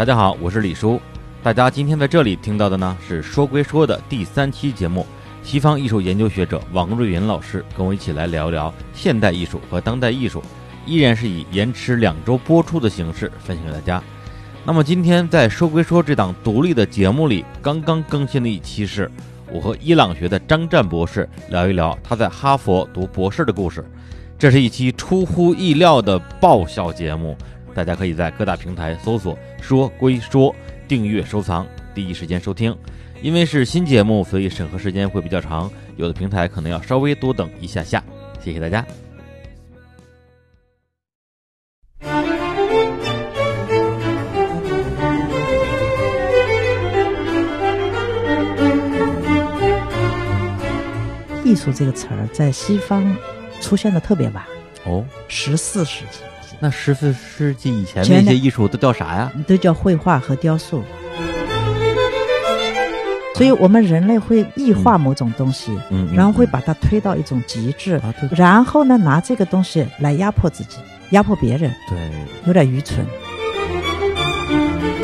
大家好，我是李叔。大家今天在这里听到的呢是说归说的第三期节目，西方艺术研究学者王瑞云老师跟我一起来聊一聊现代艺术和当代艺术，依然是以延迟两周播出的形式分享给大家。那么今天在说归说这档独立的节目里，刚刚更新的一期是我和伊朗学的张湛博士聊一聊他在哈佛读博士的故事。这是一期出乎意料的爆笑节目，大家可以在各大平台搜索“说归说”，订阅收藏，第一时间收听。因为是新节目，所以审核时间会比较长，有的平台可能要稍微多等一下下。谢谢大家。艺术这个词儿在西方出现的特别晚，哦，十四世纪那十四世纪以前那些艺术都叫啥呀？都叫绘画和雕塑。所以我们人类会异化某种东西，嗯，嗯然后会把它推到一种极致，啊，对然后呢拿这个东西来压迫自己，压迫别人，对，有点愚蠢。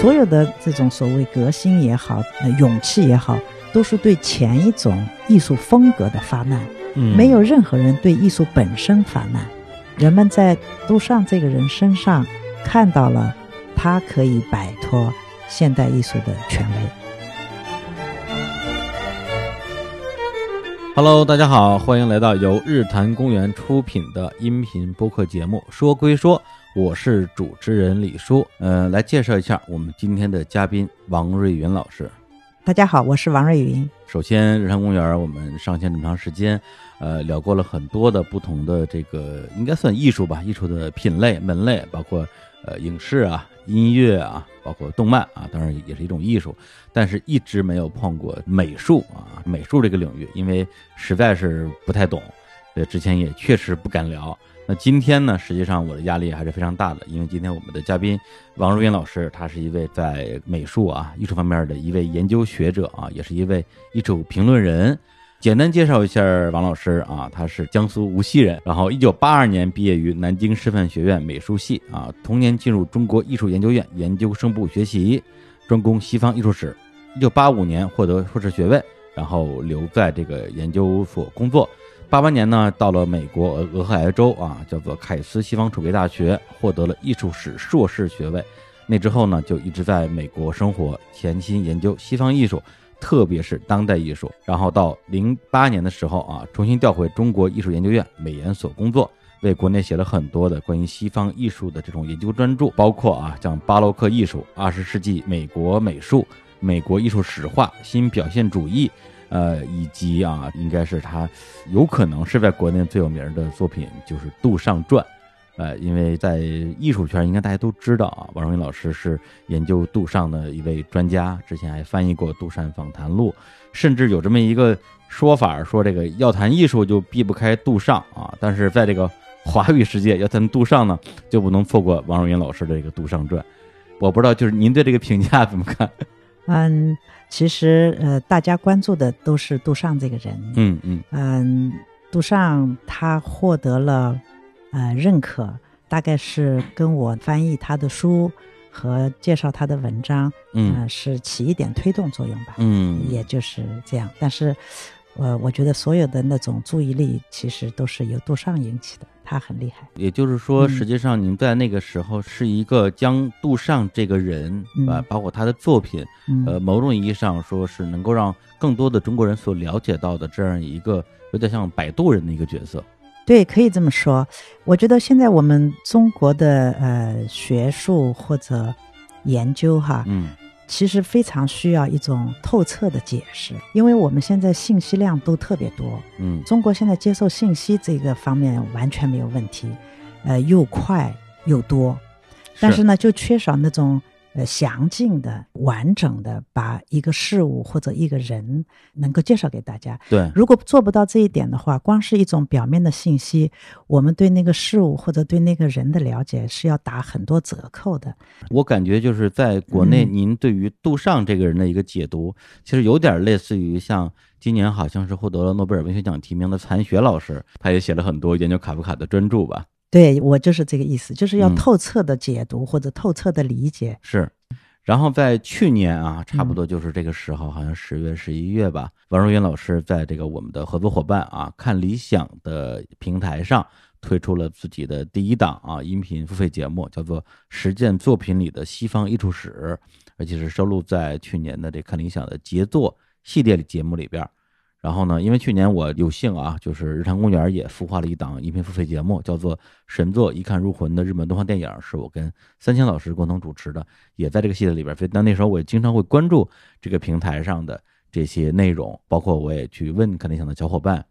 所有的这种所谓革新也好，呃勇气也好，都是对前一种艺术风格的发难。嗯，没有任何人对艺术本身发难。人们在杜尚这个人身上看到了他可以摆脱现代艺术的权威。Hello，大家好，欢迎来到由日坛公园出品的音频播客节目《说归说》，我是主持人李叔。呃，来介绍一下我们今天的嘉宾王瑞云老师。大家好，我是王瑞云。首先，日坛公园我们上线这么长时间，呃，聊过了很多的不同的这个应该算艺术吧，艺术的品类门类，包括呃影视啊、音乐啊，包括动漫啊，当然也是一种艺术，但是一直没有碰过美术啊，美术这个领域，因为实在是不太懂，对，之前也确实不敢聊。那今天呢，实际上我的压力还是非常大的，因为今天我们的嘉宾王如云老师，他是一位在美术啊、艺术方面的一位研究学者啊，也是一位艺术评论人。简单介绍一下王老师啊，他是江苏无锡人，然后一九八二年毕业于南京师范学院美术系啊，同年进入中国艺术研究院研究生部学习，专攻西方艺术史。一九八五年获得硕士学位，然后留在这个研究所工作。八八年呢，到了美国俄俄亥俄州啊，叫做凯斯西方储备大学，获得了艺术史硕士学位。那之后呢，就一直在美国生活，潜心研究西方艺术，特别是当代艺术。然后到零八年的时候啊，重新调回中国艺术研究院美研所工作，为国内写了很多的关于西方艺术的这种研究专著，包括啊像巴洛克艺术、二十世纪美国美术、美国艺术史画、新表现主义。呃，以及啊，应该是他有可能是在国内最有名的作品，就是《杜尚传》。呃，因为在艺术圈，应该大家都知道啊，王荣云老师是研究杜尚的一位专家，之前还翻译过《杜尚访谈录》，甚至有这么一个说法，说这个要谈艺术就避不开杜尚啊。但是在这个华语世界，要谈杜尚呢，就不能错过王荣云老师的这个《杜尚传》。我不知道，就是您对这个评价怎么看？嗯，其实呃，大家关注的都是杜尚这个人。嗯嗯嗯，杜尚他获得了呃认可，大概是跟我翻译他的书和介绍他的文章，嗯呃是起一点推动作用吧。嗯，也就是这样。但是，呃，我觉得所有的那种注意力其实都是由杜尚引起的，他很厉害。也就是说，嗯实际上您在那个时候是一个将杜尚这个人，嗯啊，包括他的作品，嗯，呃，某种意义上说是能够让更多的中国人所了解到的这样一个有点像摆渡人的一个角色。对，可以这么说。我觉得现在我们中国的呃学术或者研究哈，嗯。其实非常需要一种透彻的解释，因为我们现在信息量都特别多，嗯。中国现在接受信息这个方面完全没有问题，呃，又快又多，但是呢，就缺少那种呃详尽的、完整的把一个事物或者一个人能够介绍给大家。对，如果做不到这一点的话，光是一种表面的信息，我们对那个事物或者对那个人的了解是要打很多折扣的。我感觉就是在国内，嗯您对于杜尚这个人的一个解读，其实有点类似于像今年好像是获得了诺贝尔文学奖提名的残雪老师，他也写了很多研究卡夫卡的专著吧。对我就是这个意思，就是要嗯透彻的解读或者透彻的理解。是，然后在去年啊，差不多就是这个时候，好像十月、十一月吧，王若云老师在这个我们的合作伙伴啊，看理想的平台上推出了自己的第一档啊音频付费节目，叫做《实践作品里的西方艺术史》，而且是收录在去年的这看理想的杰作系列节目里边。然后呢，因为去年我有幸啊，就是日坛公园也孵化了一档音频付费节目，叫做《神作一看入魂》的日本动画电影，是我跟三千老师共同主持的，也在这个系列里边。所以，那那时候我也经常会关注这个平台上的这些内容，包括我也去问看理想的小伙伴，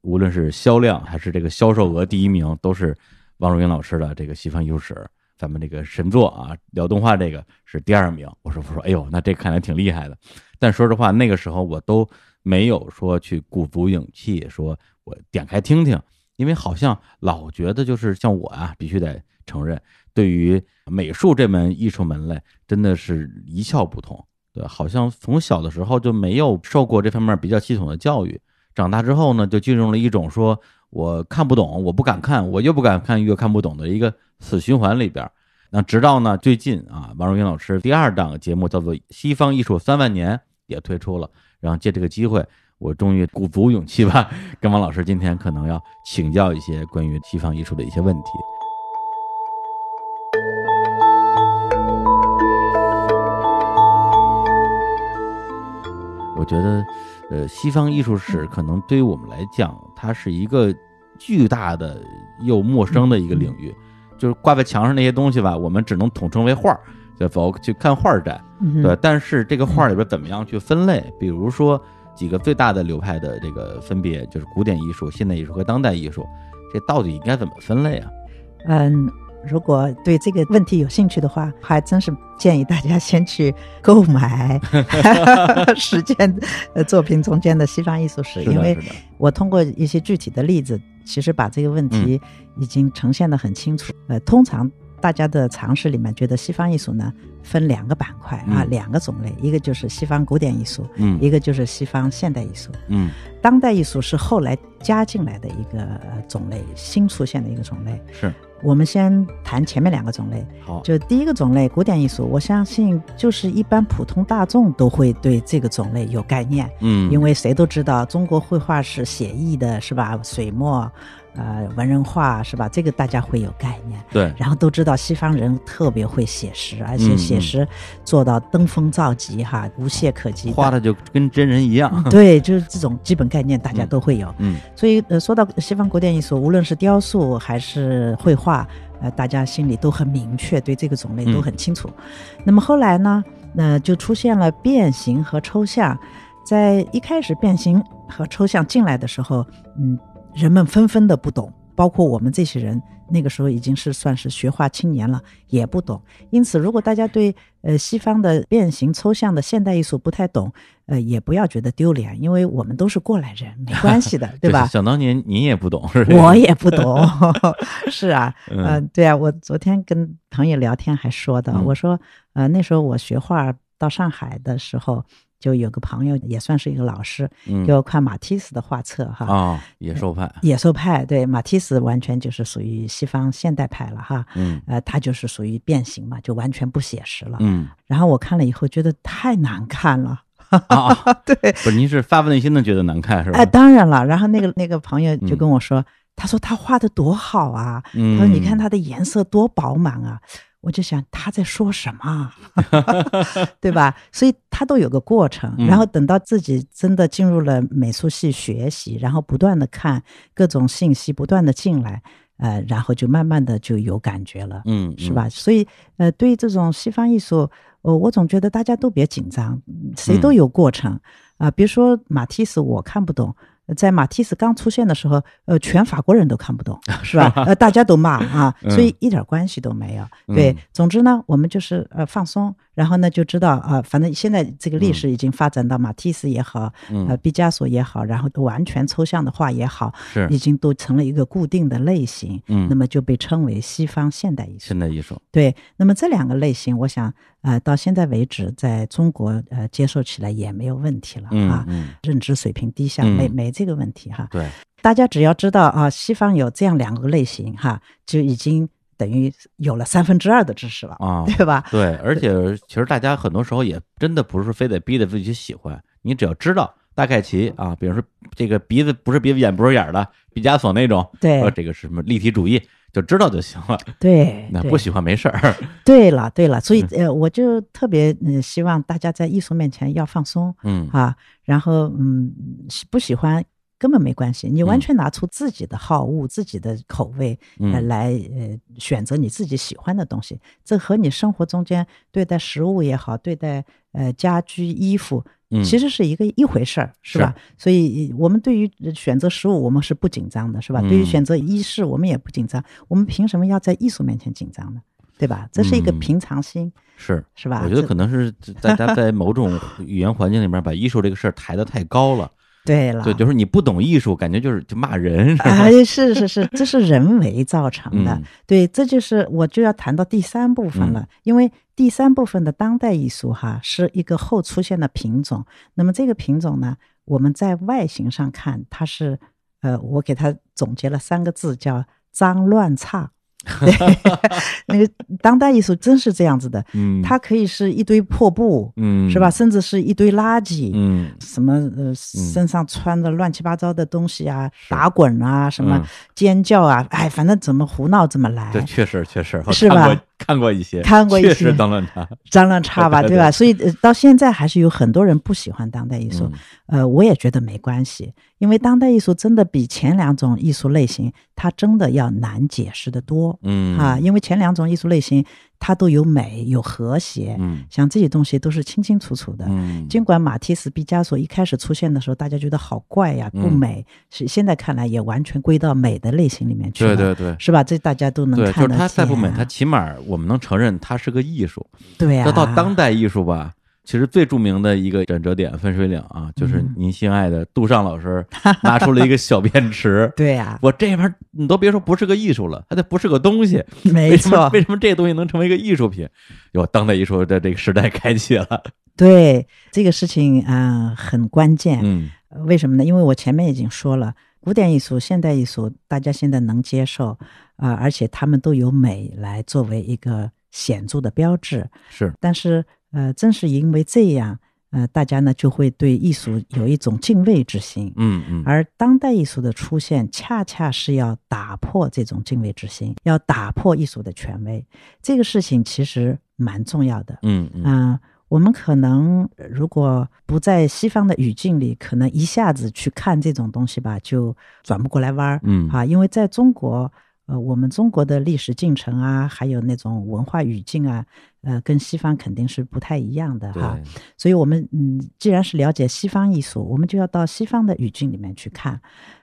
无论是销量还是这个销售额第一名，都是王若云老师的这个西方艺术史。咱们这个神作啊，聊动画这个是第二名。我说，我说，哎呦，那这看来挺厉害的。但说实话，那个时候我都。没有说去鼓足勇气说，我点开听听，因为好像老觉得就是像我啊，必须得承认，对于美术这门艺术门类，真的是一窍不通。对，好像从小的时候就没有受过这方面比较系统的教育，长大之后呢，就进入了一种说我看不懂，我不敢看，我又不敢看，越看不懂的一个死循环里边。那直到呢最近啊，王若云老师第二档节目叫做《西方艺术三万年》也推出了。然后借这个机会，我终于鼓足勇气吧，跟王老师今天可能要请教一些关于西方艺术的一些问题。我觉得，呃，西方艺术史可能对于我们来讲，它是一个巨大的又陌生的一个领域，就是挂在墙上那些东西吧，我们只能统称为画儿。就走去看画展，对，但是这个画里边怎么样去分类？比如说几个最大的流派的这个分别，就是古典艺术、现代艺术和当代艺术，这到底应该怎么分类啊？嗯，如果对这个问题有兴趣的话，还真是建议大家先去购买 实践作品中间的西方艺术史，因为我通过一些具体的例子，其实把这个问题已经呈现的很清楚。呃，通常。大家的常识里面觉得西方艺术呢分两个板块啊，两个种类，一个就是西方古典艺术，嗯，一个就是西方现代艺术，嗯，当代艺术是后来加进来的一个种类，新出现的一个种类。是。我们先谈前面两个种类，好，就第一个种类古典艺术，我相信就是一般普通大众都会对这个种类有概念，嗯，因为谁都知道中国绘画是写意的，是吧？水墨。呃，文人画是吧？这个大家会有概念。对，然后都知道西方人特别会写实，而且写实做到登峰造极哈，无懈可击，画的就跟真人一样。对，就是这种基本概念大家都会有。嗯，所以呃，说到西方古典艺术，无论是雕塑还是绘画，呃，大家心里都很明确，对这个种类都很清楚。那么后来呢，那就出现了变形和抽象。在一开始变形和抽象进来的时候，嗯。人们纷纷的不懂，包括我们这些人，那个时候已经是算是学画青年了，也不懂。因此，如果大家对呃西方的变形抽象的现代艺术不太懂，呃，也不要觉得丢脸，因为我们都是过来人，没关系的，对吧？想当年您也不懂，是？我也不懂，是啊，嗯，对啊，我昨天跟朋友聊天还说的，我说，呃，那时候我学画到上海的时候。就有个朋友也算是一个老师，给我看马蒂斯的画册哈。啊，野兽派，野兽派对马蒂斯完全就是属于西方现代派了哈，嗯，呃，他就是属于变形嘛，就完全不写实了，嗯，然后我看了以后觉得太难看了，啊，对，不是您是发自内心的觉得难看是吧？哎，当然了，然后那个那个朋友就跟我说，他说他画的多好啊，他说你看他的颜色多饱满啊。我就想他在说什么，对吧？所以他都有个过程，然后等到自己真的进入了美术系学习，然后不断的看各种信息，不断的进来，呃，然后就慢慢的就有感觉了，嗯，是吧？所以，呃，对于这种西方艺术，呃，我总觉得大家都别紧张，谁都有过程啊。比如说马蒂斯，我看不懂。在马蒂斯刚出现的时候，呃，全法国人都看不懂，是吧？呃，大家都骂啊，所以一点关系都没有。对，总之呢，我们就是呃放松，然后呢就知道啊，反正现在这个历史已经发展到马蒂斯也好，呃，毕加索也好，然后完全抽象的画也好，是已经都成了一个固定的类型。嗯，那么就被称为西方现代艺术。现代艺术。对，那么这两个类型，我想。呃，到现在为止，在中国呃接受起来也没有问题了啊，认知水平低下没没这个问题哈。对，大家只要知道啊，西方有这样两个类型哈，就已经等于有了三分之二的知识了啊，对吧？对，而且其实大家很多时候也真的不是非得逼着自己去喜欢，你只要知道大概齐啊，比如说这个鼻子不是鼻子眼不是眼的，毕加索那种，对，这个是什么立体主义，就知道就行了。对，那不喜欢没事儿。对了，对了，所以呃，我就特别嗯希望大家在艺术面前要放松，嗯啊，然后嗯不喜欢。根本没关系，你完全拿出自己的好恶、自己的口味，呃，来呃选择你自己喜欢的东西。这和你生活中间对待食物也好，对待呃家居衣服，其实是一个一回事儿，是吧？所以，我们对于选择食物，我们是不紧张的，是吧？对于选择衣饰，我们也不紧张。我们凭什么要在艺术面前紧张呢？对吧？这是一个平常心，是是吧？我觉得可能是大家在某种 语言环境里面，把艺术这个事儿抬得太高了。对了，对，就是你不懂艺术，感觉就是就骂人？哎，是是是，这是人为造成的。对，这就是我就要谈到第三部分了，因为第三部分的当代艺术哈是一个后出现的品种。那么这个品种呢，我们在外形上看，它是呃，我给它总结了三个字，叫脏乱差。对，那个当代艺术真是这样子的，嗯，它可以是一堆破布，嗯，是吧？甚至是一堆垃圾，嗯，什么呃，身上穿的乱七八糟的东西啊，打滚啊，什么尖叫啊，哎，反正怎么胡闹怎么来。对，确实确实，是吧？看过一些，看过一些，确实脏乱差，脏乱差吧，对吧？所以到现在还是有很多人不喜欢当代艺术，呃，我也觉得没关系，因为当代艺术真的比前两种艺术类型，它真的要难解释的多，嗯。啊，因为前两种艺术类型。它都有美，有和谐，嗯，像这些东西都是清清楚楚的，嗯。尽管马蒂斯、毕加索一开始出现的时候，大家觉得好怪呀，不美，是现在看来也完全归到美的类型里面去了，对对对，是吧？这大家都能看得就是它再不美，它起码我们能承认它是个艺术，对呀。要到当代艺术吧。其实最著名的一个转折点，分水岭啊，就是您心爱的杜尚老师 拿出了一个小便池。对呀，我这边你都别说不是个艺术了，它得不是个东西。没错，为什么这东西能成为一个艺术品？有当代艺术的这个时代开启了。对这个事情啊，很关键。嗯，为什么呢？因为我前面已经说了，古典艺术、现代艺术，大家现在能接受啊，而且他们都有美来作为一个显著的标志。是，但是。呃，正是因为这样，呃，大家呢就会对艺术有一种敬畏之心。嗯嗯。而当代艺术的出现，恰恰是要打破这种敬畏之心，要打破艺术的权威。这个事情其实蛮重要的。嗯嗯。我们可能如果不在西方的语境里，可能一下子去看这种东西吧，就转不过来弯儿。嗯。啊，因为在中国。呃，我们中国的历史进程啊，还有那种文化语境啊，呃，跟西方肯定是不太一样的哈。所以，我们嗯，既然是了解西方艺术，我们就要到西方的语境里面去看。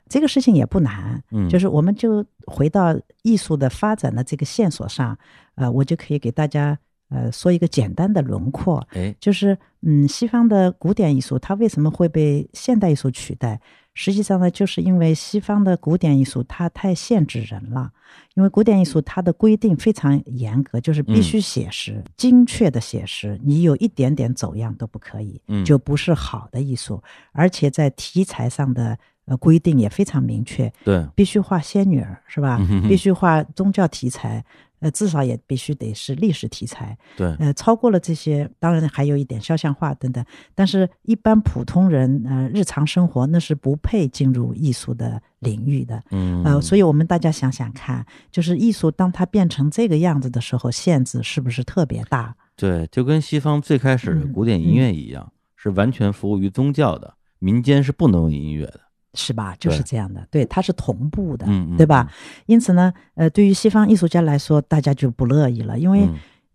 这个事情也不难，嗯，就是我们就回到艺术的发展的这个线索上，呃，我就可以给大家呃说一个简单的轮廓，哎，就是嗯，西方的古典艺术它为什么会被现代艺术取代？实际上呢，就是因为西方的古典艺术它太限制人了，因为古典艺术它的规定非常严格，就是必须写实、精确的写实，你有一点点走样都不可以，就不是好的艺术。而且在题材上的呃规定也非常明确，对，必须画仙女儿是吧？必须画宗教题材。呃，至少也必须得是历史题材，对，呃，超过了这些，当然还有一点肖像画等等，但是一般普通人，呃，日常生活那是不配进入艺术的领域的，嗯，呃，所以我们大家想想看，就是艺术当它变成这个样子的时候，限制是不是特别大？对，就跟西方最开始古典音乐一样，是完全服务于宗教的，民间是不能用音乐的。是吧？就是这样的，对，它是同步的，嗯，对吧？因此呢，呃，对于西方艺术家来说，大家就不乐意了，因为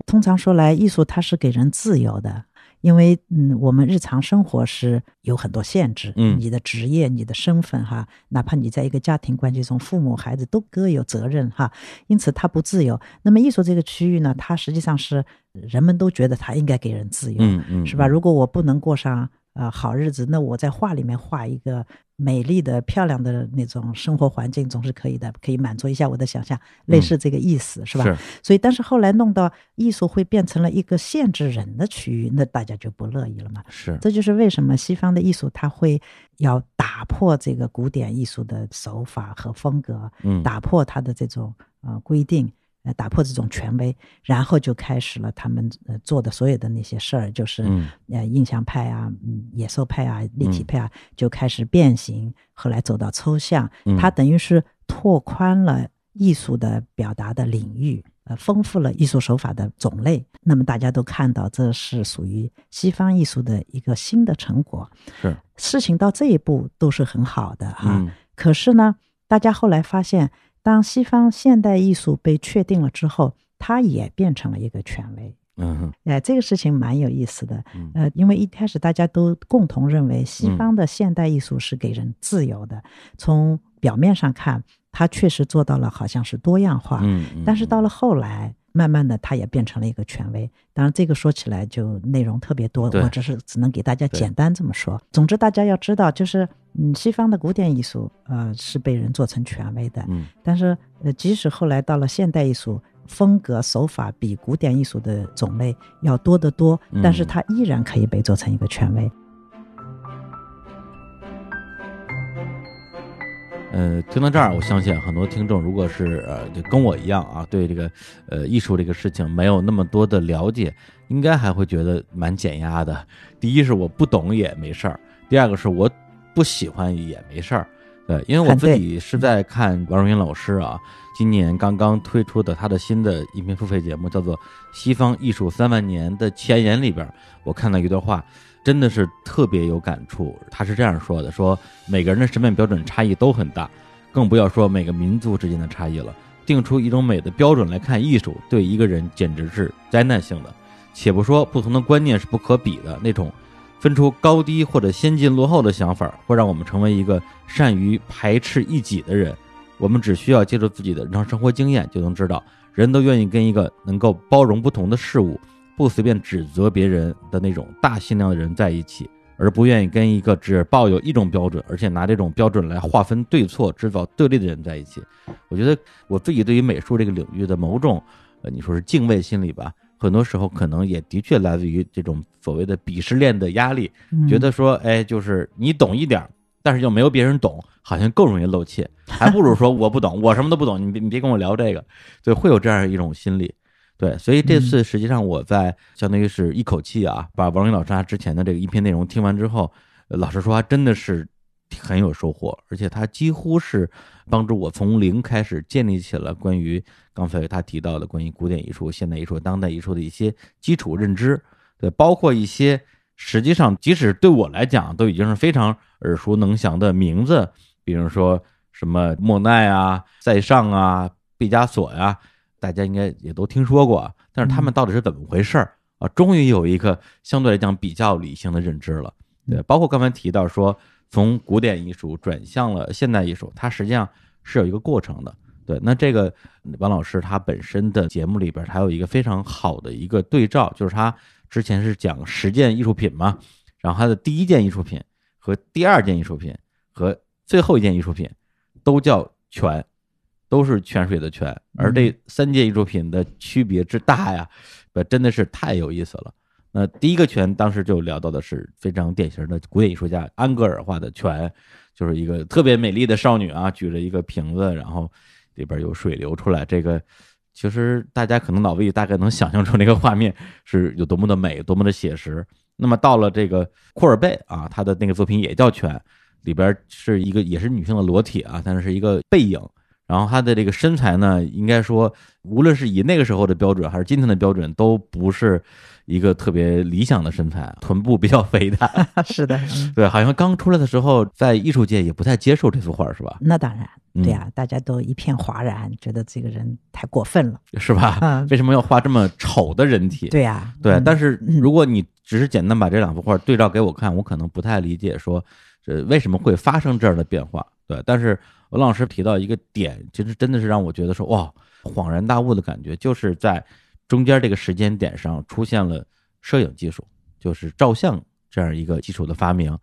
通常说来，艺术它是给人自由的，因为嗯，我们日常生活是有很多限制，嗯，你的职业、你的身份，哈，哪怕你在一个家庭关系中，父母、孩子都各有责任，哈，因此它不自由。那么艺术这个区域呢，它实际上是人们都觉得它应该给人自由，嗯嗯，是吧？如果我不能过上。啊，好日子，那我在画里面画一个美丽的、漂亮的那种生活环境，总是可以的，可以满足一下我的想象，类似这个意思，是吧？是。所以，但是后来弄到艺术会变成了一个限制人的区域，那大家就不乐意了嘛。是。这就是为什么西方的艺术它会要打破这个古典艺术的手法和风格，嗯，打破它的这种呃规定。呃打破这种权威，然后就开始了他们呃做的所有的那些事儿，就是嗯呃印象派啊、嗯野兽派啊、立体派啊，就开始变形，后来走到抽象，嗯它等于是拓宽了艺术的表达的领域。呃，丰富了艺术手法的种类，那么大家都看到这是属于西方艺术的一个新的成果。是事情到这一步都是很好的哈。嗯可是呢，大家后来发现，当西方现代艺术被确定了之后，它也变成了一个权威。嗯哼哎，这个事情蛮有意思的。嗯呃，因为一开始大家都共同认为西方的现代艺术是给人自由的，从表面上看，它确实做到了好像是多样化。嗯嗯，但是到了后来，慢慢的它也变成了一个权威。当然，这个说起来就内容特别多，我只是只能给大家简单这么说。总之，大家要知道，就是嗯，西方的古典艺术呃是被人做成权威的，嗯但是呃，即使后来到了现代艺术。风格手法比古典艺术的种类要多得多，但是嗯它依然可以被做成一个权威。呃，听到这儿，我相信很多听众，如果是呃，就跟我一样啊，对这个呃艺术这个事情没有那么多的了解，应该还会觉得蛮减压的。第一是我不懂也没事儿，第二个是我不喜欢也没事儿。对，因为我自己是在看王荣云老师啊，今年刚刚推出的他的新的音频付费节目，叫做《西方艺术三万年》的前言里边，我看到一段话，真的是特别有感触。他是这样说的：说每个人的审美标准差异都很大，更不要说每个民族之间的差异了。定出一种美的标准来看艺术，对一个人简直是灾难性的。且不说不同的观念是不可比的，那种分出高低或者先进落后的想法，会让我们成为一个善于排斥异己的人。我们只需要借助自己的日常生活经验，就能知道，人都愿意跟一个能够包容不同的事物，不随便指责别人的那种大心量的人在一起，而不愿意跟一个只抱有一种标准，而且拿这种标准来划分对错、制造对立的人在一起。我觉得我自己对于美术这个领域的某种，呃，你说是敬畏心理吧，很多时候可能也的确来自于这种所谓的鄙视链的压力，嗯觉得说，哎，就是你懂一点儿，但是又没有别人懂，好像更容易露怯，还不如说我不懂，我什么都不懂，你别你别跟我聊这个，对，会有这样一种心理。对，所以这次实际上我在相当于是一口气啊，把王林老师他之前的这个一篇内容听完之后，呃老实说，还真的是很有收获，而且他几乎是帮助我从零开始建立起了关于刚才他提到的关于古典艺术、现代艺术、当代艺术的一些基础认知，对，包括一些实际上即使对我来讲都已经是非常耳熟能详的名字，比如说什么莫奈啊、塞尚啊、毕加索呀、大家应该也都听说过，但是他们到底是怎么回事儿啊？终于有一个相对来讲比较理性的认知了。对，包括刚才提到说，从古典艺术转向了现代艺术，它实际上是有一个过程的。对，那这个王老师他本身的节目里边还有一个非常好的一个对照，就是他之前是讲十件艺术品嘛，然后他的第一件艺术品和第二件艺术品和最后一件艺术品都叫泉，都是泉水的泉，而这三件艺术品的区别之大呀，呃，真的是太有意思了。那第一个泉当时就聊到的是非常典型的古典艺术家安格尔画的泉，就是一个特别美丽的少女啊，举着一个瓶子，然后里边有水流出来。这个其实大家可能脑子里大概能想象出那个画面是有多么的美，多么的写实。那么到了这个库尔贝啊，他的那个作品也叫泉，里边是一个也是女性的裸体啊，但是是一个背影。然后他的这个身材呢，应该说，无论是以那个时候的标准，还是今天的标准，都不是一个特别理想的身材，臀部比较肥大。是的，嗯 对，好像刚出来的时候，在艺术界也不太接受这幅画，是吧？那当然，嗯对呀、大家都一片哗然，觉得这个人太过分了。是吧？嗯 为什么要画这么丑的人体？对呀、对，嗯但是如果你只是简单把这两幅画对照给我看，我可能不太理解说，这为什么会发生这样的变化？对，但是文老师提到一个点，其实真的是让我觉得说，哇，恍然大悟的感觉，就是在中间这个时间点上出现了摄影技术，就是照相这样一个技术的发明，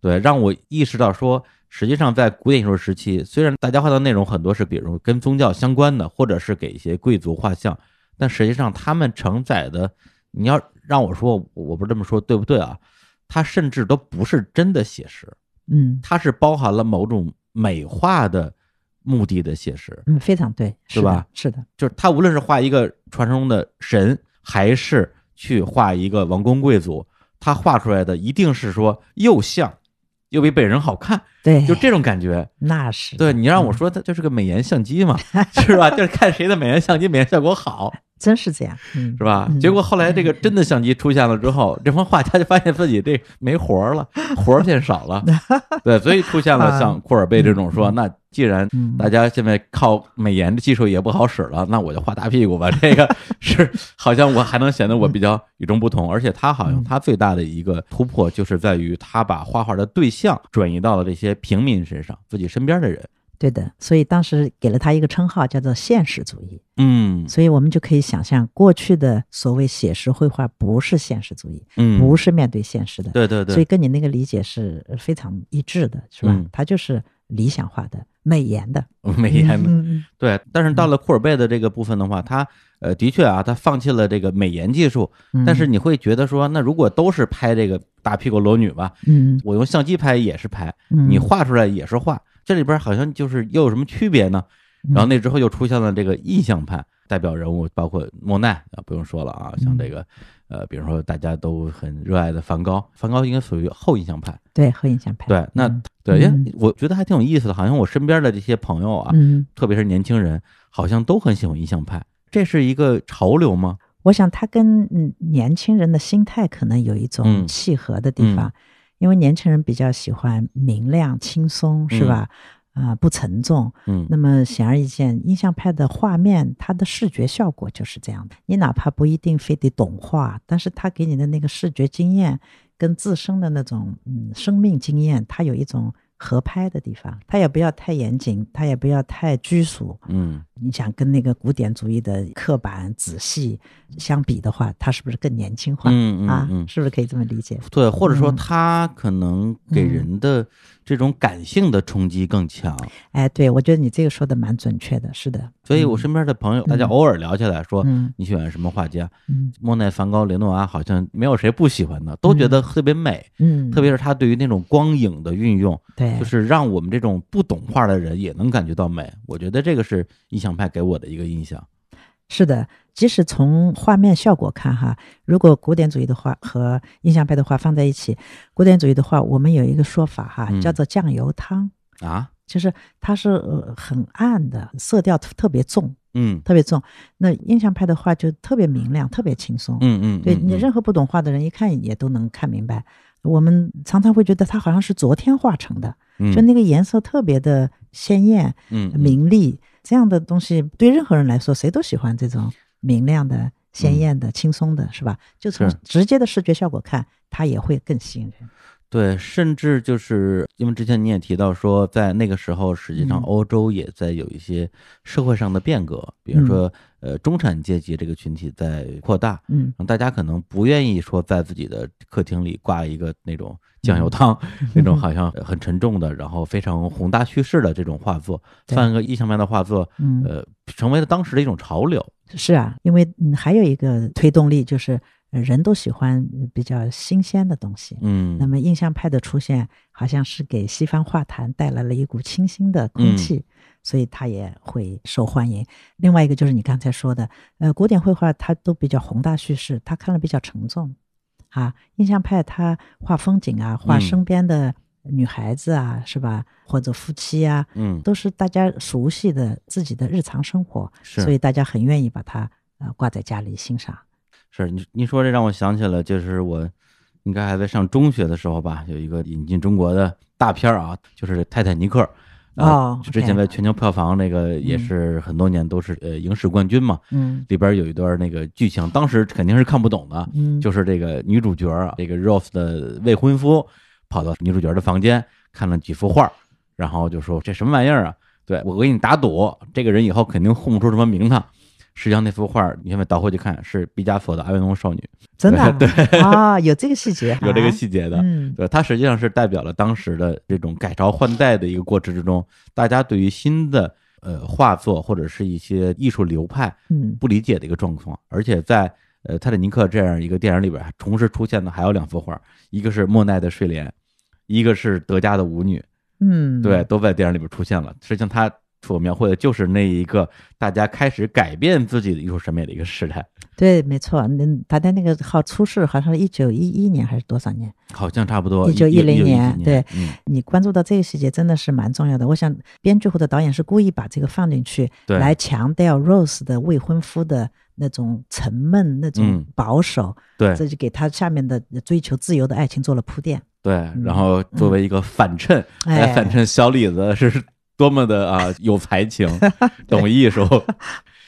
对，让我意识到说，实际上在古典艺术时期，虽然大家画的内容很多是比如跟宗教相关的，或者是给一些贵族画像，但实际上他们承载的，你要让我说，我我不是这么说对不对啊？它甚至都不是真的写实，嗯它是包含了某种美化的目的的写实，嗯，非常对，是吧？是的，就是他无论是画一个传说中的神，还是去画一个王公贵族，他画出来的一定是说又像，又比本人好看，对，就这种感觉。那是对你让我说，它就是个美颜相机嘛，是吧？就是看谁的美颜相机美颜效果好。真是这样，是吧？结果后来这个真的相机出现了之后，这帮画家就发现自己这没活儿了，活儿变少了。对，所以出现了像库尔贝这种说，那既然大家现在靠美颜的技术也不好使了，那我就画大屁股吧。这个是好像我还能显得我比较与众不同，而且他好像他最大的一个突破就是在于他把画画的对象转移到了这些平民身上，自己身边的人。对的，所以当时给了他一个称号，叫做现实主义。嗯，所以我们就可以想象，过去的所谓写实绘画不是现实主义，嗯，不是面对现实的。对对对。所以跟你那个理解是非常一致的，是吧？它就是理想化的、美颜的、美颜 的。对，但是到了库尔贝的这个部分的话，他呃，的确啊，他放弃了这个美颜技术，但是你会觉得说，那如果都是拍这个大屁股裸女吧，嗯，我用相机拍也是拍，你画出来也是画。这里边好像就是又有什么区别呢？然后那之后又出现了这个印象派代表人物，包括莫奈啊，不用说了啊，像这个呃，比如说大家都很热爱的梵高，梵高应该属于后印象派，对后印象派。对，那对，我觉得还挺有意思的，好像我身边的这些朋友啊，特别是年轻人，好像都很喜欢印象派，这是一个潮流吗？我想他跟年轻人的心态可能有一种契合的地方。因为年轻人比较喜欢明亮、轻松，是吧？啊，不沉重。嗯，那么显而易见，印象派的画面，它的视觉效果就是这样的。你哪怕不一定非得懂画，但是它给你的那个视觉经验，跟自身的那种嗯生命经验，它有一种。合拍的地方，它也不要太严谨，它也不要太拘束。嗯，你想跟那个古典主义的刻板仔细相比的话，它是不是更年轻化？嗯嗯嗯，是不是可以这么理解？对，或者说它可能给人的。这种感性的冲击更强，哎，对，我觉得你这个说的蛮准确的，是的。所以我身边的朋友，大家偶尔聊起来说，你喜欢什么画家？嗯，莫奈、梵高、雷诺阿，好像没有谁不喜欢的，都觉得特别美。嗯，特别是他对于那种光影的运用，对，就是让我们这种不懂画的人也能感觉到美。我觉得这个是印象派给我的一个印象。是的，即使从画面效果看，哈，如果古典主义的画和印象派的画放在一起，古典主义的画我们有一个说法哈，叫做酱油汤啊，就是它是呃很暗的，色调特别重，嗯，特别重。那印象派的画就特别明亮，特别轻松，嗯嗯，对你任何不懂画的人一看也都能看明白。我们常常会觉得它好像是昨天画成的，就那个颜色特别的鲜艳，嗯，明丽。这样的东西对任何人来说，谁都喜欢这种明亮的、鲜艳的、轻松的，是吧？就从直接的视觉效果看，它也会更吸引人。对，甚至就是因为之前你也提到说，在那个时候，实际上欧洲也在有一些社会上的变革，比如说，呃，中产阶级这个群体在扩大，嗯，大家可能不愿意说在自己的客厅里挂一个那种酱油汤，那种 好像很沉重的，然后非常宏大叙事的这种画作，放一个意象派的画作，呃，成为了当时的一种潮流。是啊，因为还有一个推动力就是。人都喜欢比较新鲜的东西，嗯，那么印象派的出现，好像是给西方画坛带来了一股清新的空气，所以它也会受欢迎。另外一个就是你刚才说的，呃，古典绘画它都比较宏大叙事，它看了比较沉重，啊，印象派它画风景啊，画身边的女孩子啊，是吧？或者夫妻啊，嗯，都是大家熟悉的自己的日常生活，所以大家很愿意把它呃挂在家里欣赏。是你你说这让我想起了，就是我应该还在上中学的时候吧，有一个引进中国的大片儿啊，就是《泰坦尼克》啊，之前在全球票房那个也是很多年都是呃影史冠军嘛。嗯，里边有一段那个剧情，当时肯定是看不懂的。嗯，就是这个女主角啊，这个 Rose 的未婚夫跑到女主角的房间看了几幅画，然后就说这什么玩意儿啊？对我给你打赌，这个人以后肯定混不出什么名堂。实际上那幅画，你现在倒回去看，是毕加索的《阿维农少女》，真的 对。啊，有这个细节，有这个细节的，嗯，对，它实际上是代表了当时的这种改朝换代的一个过程之中，大家对于新的呃画作或者是一些艺术流派，嗯，不理解的一个状况。而且在呃《泰坦尼克》这样一个电影里边，同时出现的还有两幅画，一个是莫奈的睡莲，一个是德加的舞女，嗯，对，都在电影里边出现了。实际上他。所描绘的就是那一个大家开始改变自己的艺术审美的一个时代。对，没错。那他的那个号出世好像是一九一一年还是多少年？好像差不多一九一零年。对，嗯，你关注到这个细节真的是蛮重要的。我想编剧或者导演是故意把这个放进去，对来强调 Rose 的未婚夫的那种沉闷、那种保守。对，这就给他下面的追求自由的爱情做了铺垫。对，然后作为一个反衬来反衬小李子是多么的啊有才情、懂艺术，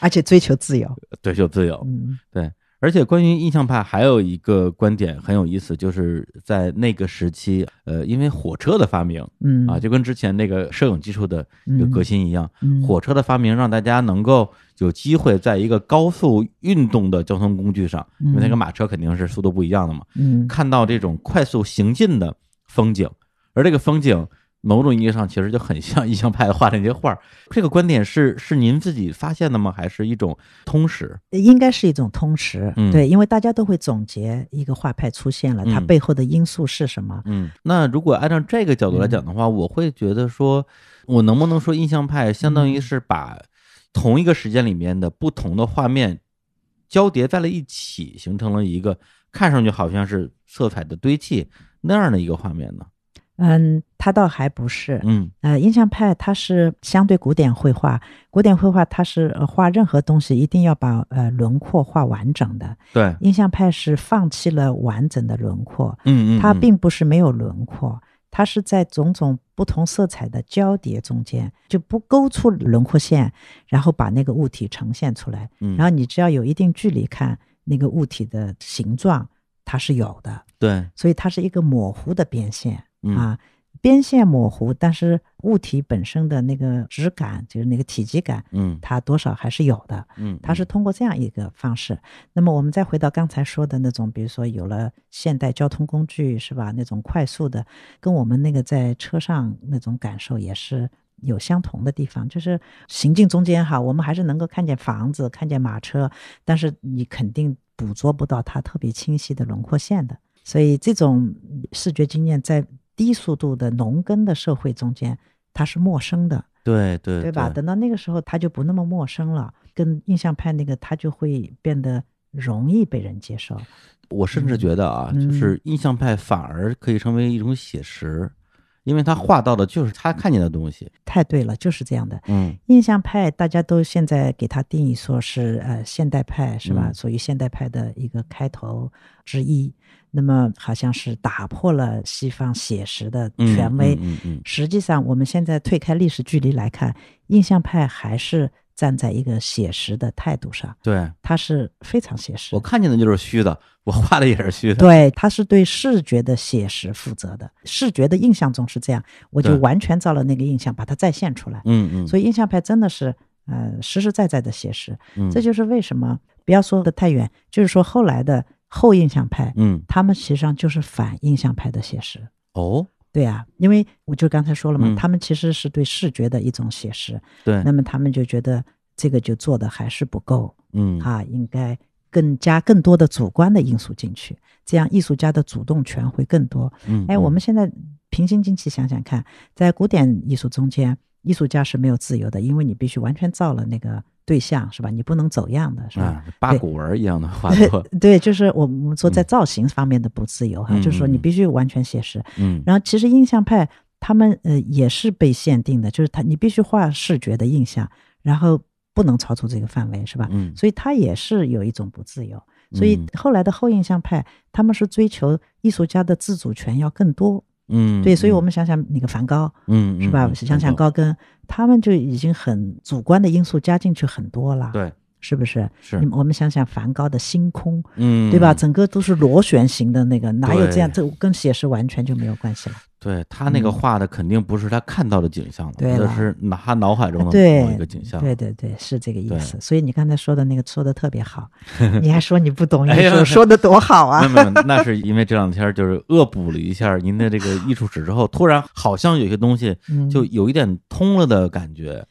而且追求自由，追求自由。嗯，对。而且关于印象派还有一个观点很有意思，就是在那个时期，呃，因为火车的发明，嗯。啊，就跟之前那个摄影技术的一个革新一样，嗯。火车的发明让大家能够有机会在一个高速运动的交通工具上，因为那个马车肯定是速度不一样的嘛，嗯，看到这种快速行进的风景，而这个风景。某种意义上，其实就很像 印象派画的那些画。这个观点是是您自己发现的吗？还是一种通识？应该是一种通识。嗯，对，因为大家都会总结一个画派出现了，它背后的因素是什么？嗯，那如果按照这个角度来讲的话，我会觉得说，我能不能说印象派相当于是把同一个时间里面的不同的画面交叠在了一起，形成了一个看上去好像是色彩的堆砌那样的一个画面呢？嗯，他倒还不是，嗯，呃，印象派它是相对古典绘画，古典绘画它是画任何东西一定要把呃轮廓画完整的，对，印象派是放弃了完整的轮廓，嗯嗯，它并不是没有轮廓，它是在种种不同色彩的交叠中间就不勾出轮廓线，然后把那个物体呈现出来，嗯，然后你只要有一定距离看那个物体的形状，它是有的，对，所以它是一个模糊的边线。嗯、啊，边线模糊，但是物体本身的那个质感，就是那个体积感，嗯，它多少还是有的，嗯，它是通过这样一个方式。那么我们再回到刚才说的那种，比如说有了现代交通工具，是吧？那种快速的，跟我们那个在车上那种感受也是有相同的地方，就是行进中间哈，我们还是能够看见房子，看见马车，但是你肯定捕捉不到它特别清晰的轮廓线的。所以这种视觉经验在低速度的农耕的社会中间，它是陌生的，对对对吧？等到那个时候，它就不那么陌生了，跟印象派那个，它就会变得容易被人接受。我甚至觉得啊，嗯、就是印象派反而可以成为一种写实，因为他画到的就是他看见的东西。太对了，就是这样的。嗯，印象派大家都现在给它定义说是呃现代派，是吧？嗯、属于现代派的一个开头之一。那么好像是打破了西方写实的权威。嗯嗯。实际上，我们现在退开历史距离来看，印象派还是站在一个写实的态度上。对，它是非常写实。我看见的就是虚的，我画的也是虚的。对，它是对视觉的写实负责的。视觉的印象中是这样，我就完全照了那个印象把它再现出来。嗯嗯。所以印象派真的是呃实实在在的写实。嗯。这就是为什么不要说的太远，就是说后来的。后印象派，嗯，他们实际上就是反印象派的写实。哦，对啊，因为我就刚才说了嘛，嗯、他们其实是对视觉的一种写实。对，那么他们就觉得这个就做的还是不够，嗯啊，应该更加更多的主观的因素进去，这样艺术家的主动权会更多。嗯，哎，我们现在平心静气想想看，在古典艺术中间，艺术家是没有自由的，因为你必须完全照了那个。对象是吧？你不能走样的是吧？啊、八股文一样的画作。对，就是我们说在造型方面的不自由哈，嗯、就是说你必须完全写实。嗯，然后其实印象派他们呃也是被限定的，就是他你必须画视觉的印象，然后不能超出这个范围是吧？嗯，所以他也是有一种不自由。所以后来的后印象派，他们是追求艺术家的自主权要更多。嗯，对，所以我们想想那个梵高，嗯，是吧？想想高更，他们就已经很主观的因素加进去很多了，对，是不是？是。我们想想梵高的星空，嗯，对吧？整个都是螺旋形的那个，哪有这样？这跟写实完全就没有关系了。对他那个画的肯定不是他看到的景象了，对那是他脑海中的某一个景象。对对对，是这个意思。所以你刚才说的那个说的特别好，你还说你不懂艺术，说的多好啊！没有没有，那是因为这两天就是恶补了一下您的这个艺术史之后，突然好像有些东西就有一点通了的感觉。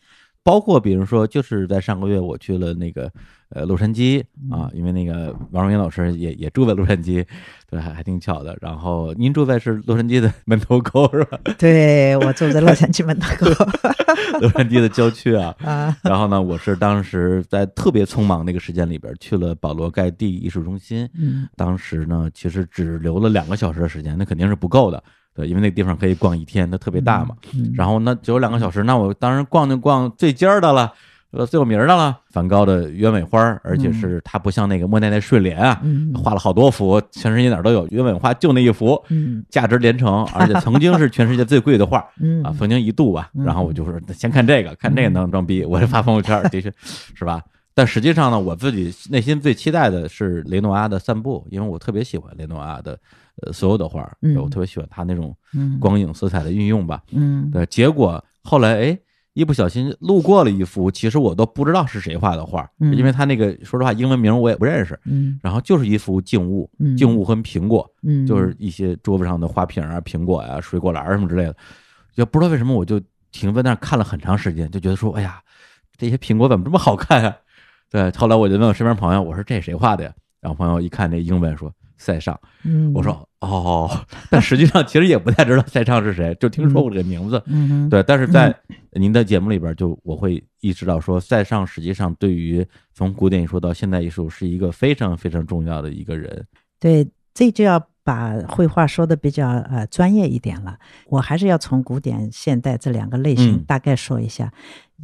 包括比如说，就是在上个月我去了那个呃洛杉矶啊，因为那个王荣云老师也也住在洛杉矶，对，还还挺巧的。然后您住在是洛杉矶的门头沟是吧？对，我住在洛杉矶门头沟，洛杉矶的郊区啊。啊，然后呢，我是当时在特别匆忙那个时间里边去了保罗盖蒂艺术中心，嗯当时呢其实只留了两个小时的时间，那肯定是不够的。对，因为那地方可以逛一天，它特别大嘛。嗯，然后那只有两个小时，那我当然逛就逛最尖儿的了，呃，最有名儿的了，梵高的鸢尾花儿，而且是它不像那个莫奈那睡莲啊，嗯画了好多幅，全世界哪儿都有，鸢尾花就那一幅，嗯价值连城，而且曾经是全世界最贵的画 嗯啊，曾经一度吧。嗯然后我就说先看这个，看这个能装逼，我就发朋友圈儿，的确是吧？但实际上呢，我自己内心最期待的是雷诺阿的散步，因为我特别喜欢雷诺阿的呃所有的画儿，嗯我特别喜欢他那种嗯光影色彩的运用吧。嗯对，结果后来哎，一不小心路过了一幅，其实我都不知道是谁画的画，嗯因为他那个说实话英文名我也不认识。嗯然后就是一幅静物，嗯静物和苹果，嗯，就是一些桌子上的花瓶啊、苹果呀、水果篮儿什么之类的，也不知道为什么我就停在那儿看了很长时间，就觉得说，哎呀，这些苹果怎么这么好看啊？对，后来我就问我身边朋友，我说这谁画的呀？然后朋友一看那英文说塞尚，嗯，我说哦，但实际上其实也不太知道塞尚是谁，就听说过这个名字。嗯哼，对，但是在您的节目里边，就我会意识到说，塞尚实际上对于从古典艺术到现代艺术是一个非常非常重要的一个人。对，这就要把绘画说的比较呃专业一点了。我还是要从古典、现代这两个类型嗯大概说一下。